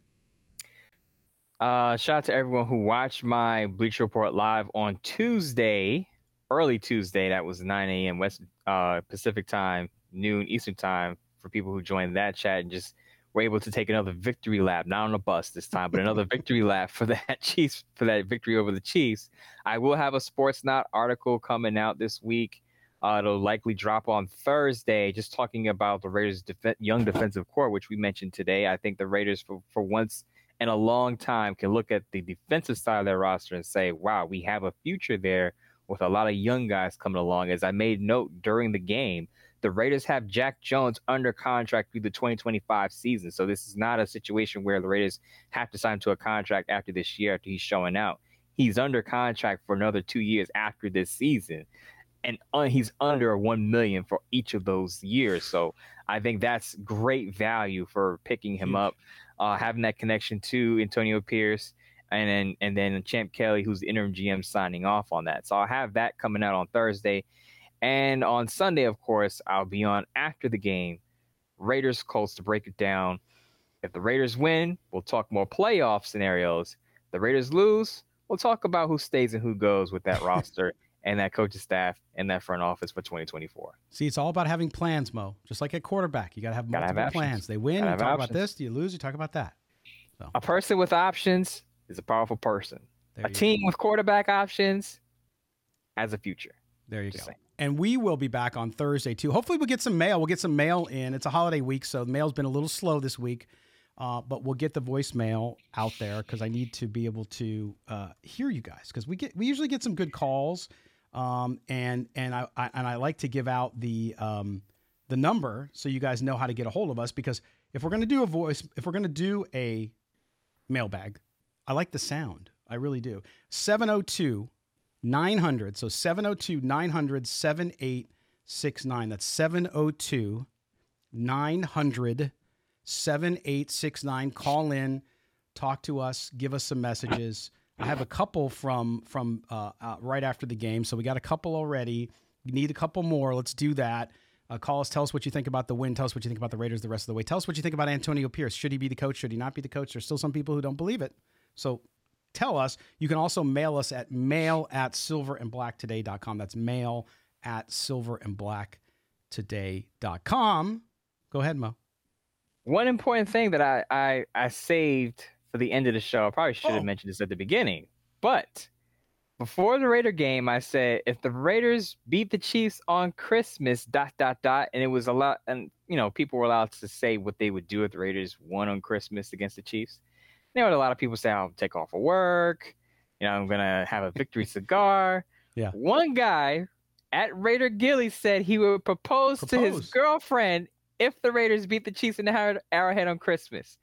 Uh, shout out to everyone who watched my Bleach Report live on Tuesday, early Tuesday. That was 9 a.m. West uh, Pacific time, noon Eastern time. For people who joined that chat and just were able to take another victory lap, not on a bus this time, but another victory lap for that Chiefs for that victory over the Chiefs. I will have a Sportsnaut article coming out this week. Uh, it'll likely drop on Thursday, just talking about the Raiders' def- young defensive core, which we mentioned today. I think the Raiders, for, for once in a long time, can look at the defensive side of their roster and say, wow, we have a future there with a lot of young guys coming along. As I made note during the game, the Raiders have Jack Jones under contract through the 2025 season. So this is not a situation where the Raiders have to sign to a contract after this year after he's showing out. He's under contract for another two years after this season and uh, he's under one million for each of those years. So I think that's great value for picking him up, uh, having that connection to Antonio Pierce, and then and then Champ Kelly, who's the interim GM, signing off on that. So I'll have that coming out on Thursday, and on Sunday, of course, I'll be on after the game. Raiders Colts to break it down. If the Raiders win, we'll talk more playoff scenarios. The Raiders lose, we'll talk about who stays and who goes with that roster and that coaching staff and that front office for 2024. See, it's all about having plans, Mo. Just like at quarterback, you got to have Gotta have multiple plans. They win, you talk about this. Do you lose, you talk about that. A person with options is a powerful person. There a team with quarterback options has a future. There you Just go. saying. And we will be back on Thursday too. Hopefully, we'll get some mail. We'll get some mail in. It's a holiday week, so the mail's been a little slow this week. Uh, but we'll get the voicemail out there because I need to be able to uh, hear you guys because we get we usually get some good calls, um, and and I, I and I like to give out the um, the number so you guys know how to get a hold of us because if we're going to do a voice if we're going to do a mailbag, I like the sound. I really do. 702 900. So 702 900 7869. That's 702 900 7869. Call in, talk to us, give us some messages. I have a couple from from uh, uh, right after the game, so we got a couple already. We need a couple more. Let's do that. Uh, call us. Tell us what you think about the win. Tell us what you think about the Raiders the rest of the way. Tell us what you think about Antonio Pierce. Should he be the coach? Should he not be the coach? There's still some people who don't believe it. So tell us. You can also mail us at mail at silverandblacktoday.com. That's mail at silverandblacktoday.com. Go ahead, Mo. One important thing that I, I I saved for the end of the show. I probably should have Oh. mentioned this at the beginning, but before the Raider game, I said if the Raiders beat the Chiefs on Christmas, dot dot dot, and it was a lot, and you know people were allowed to say what they would do if the Raiders won on Christmas against the Chiefs. There were a lot of people say, I'll take off of work, you know I'm gonna have a victory cigar. Yeah. One guy at Raider Gilly said he would propose, to his girlfriend if the Raiders beat the Chiefs in the Arrowhead on Christmas.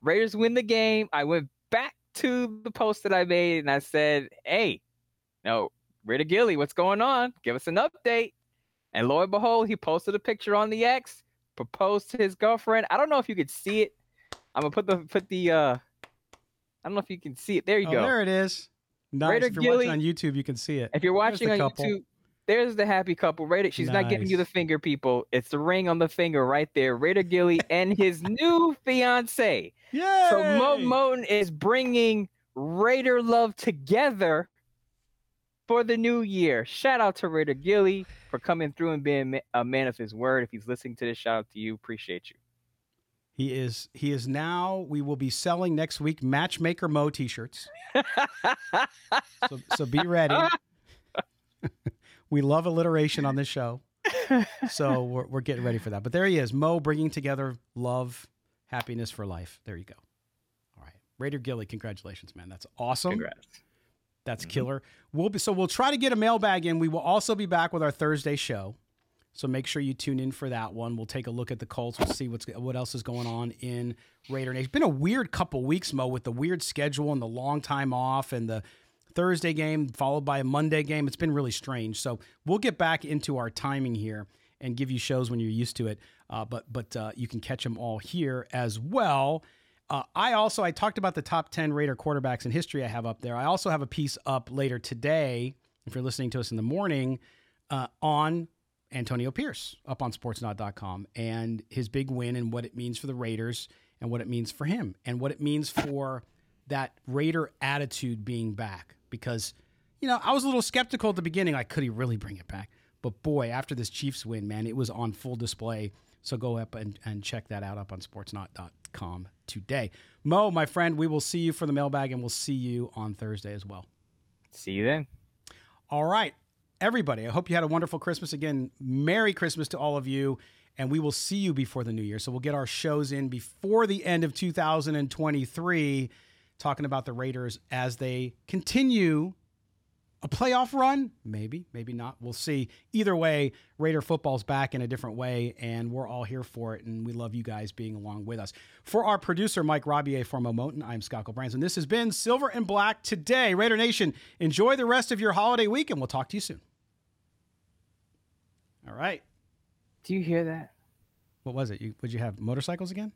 Raiders win the game. I went back to the post that I made and I said, "Hey, no, Raider Gilly, what's going on? Give us an update." And lo and behold, he posted a picture on the X, proposed to his girlfriend. I don't know if you could see it. I'm gonna put the put the uh I don't know if you can see it. There you Oh, go. there it is. Nice. Raider if you're Gilly- watching on YouTube, you can see it. If you're watching on couple. YouTube, there's the happy couple. Raider, she's not giving you the finger, people. It's the ring on the finger right there. Raider Gilly and his new fiance. Yeah. So Moe Moton is bringing Raider love together for the new year. Shout out to Raider Gilly for coming through and being a man of his word. If he's listening to this, shout out to you. Appreciate you. He is. He is now. We will be selling next week Matchmaker Mo T-shirts. so, so be ready. we love alliteration on this show, so we're, we're getting ready for that. But there he is, Mo, bringing together love, happiness for life. There you go. All right, Raider Gilly, congratulations, man. That's awesome. Congrats. That's mm-hmm. killer. We'll be so we'll try to get a mailbag in. We will also be back with our Thursday show. So make sure you tune in for that one. We'll take a look at the Colts. We'll see what's what else is going on in Raider Nation. It's been a weird couple weeks, Mo, with the weird schedule and the long time off and the Thursday game followed by a Monday game. It's been really strange. So we'll get back into our timing here and give you shows when you're used to it. Uh, but but uh, you can catch them all here as well. Uh, I also I talked about the top ten Raider quarterbacks in history. I have up there. I also have a piece up later today. If you're listening to us in the morning, uh, on Antonio Pierce up on Sportsnaut.com and his big win and what it means for the Raiders and what it means for him and what it means for that Raider attitude being back. Because you know I was a little skeptical at the beginning. Like, could he really bring it back? But boy, after this Chiefs win, man, it was on full display. So go up and, and check that out up on sportsnaut.com today. Mo, my friend, we will see you for the mailbag and we'll see you on Thursday as well. See you then. All right, everybody, I hope you had a wonderful Christmas. Again, Merry Christmas to all of you. And we will see you before the new year. So we'll get our shows in before the end of 2023, talking about the Raiders as they continue a playoff run? Maybe, maybe not. We'll see. Either way, Raider football's back in a different way, and we're all here for it. And we love you guys being along with us. For our producer, Mike Robier, for Moe Moton, I'm Scott Gulbransen. This has been Silver and Black today. Raider Nation, enjoy the rest of your holiday week, and we'll talk to you soon. All right. Do you hear that? What was it? You, would you have motorcycles again?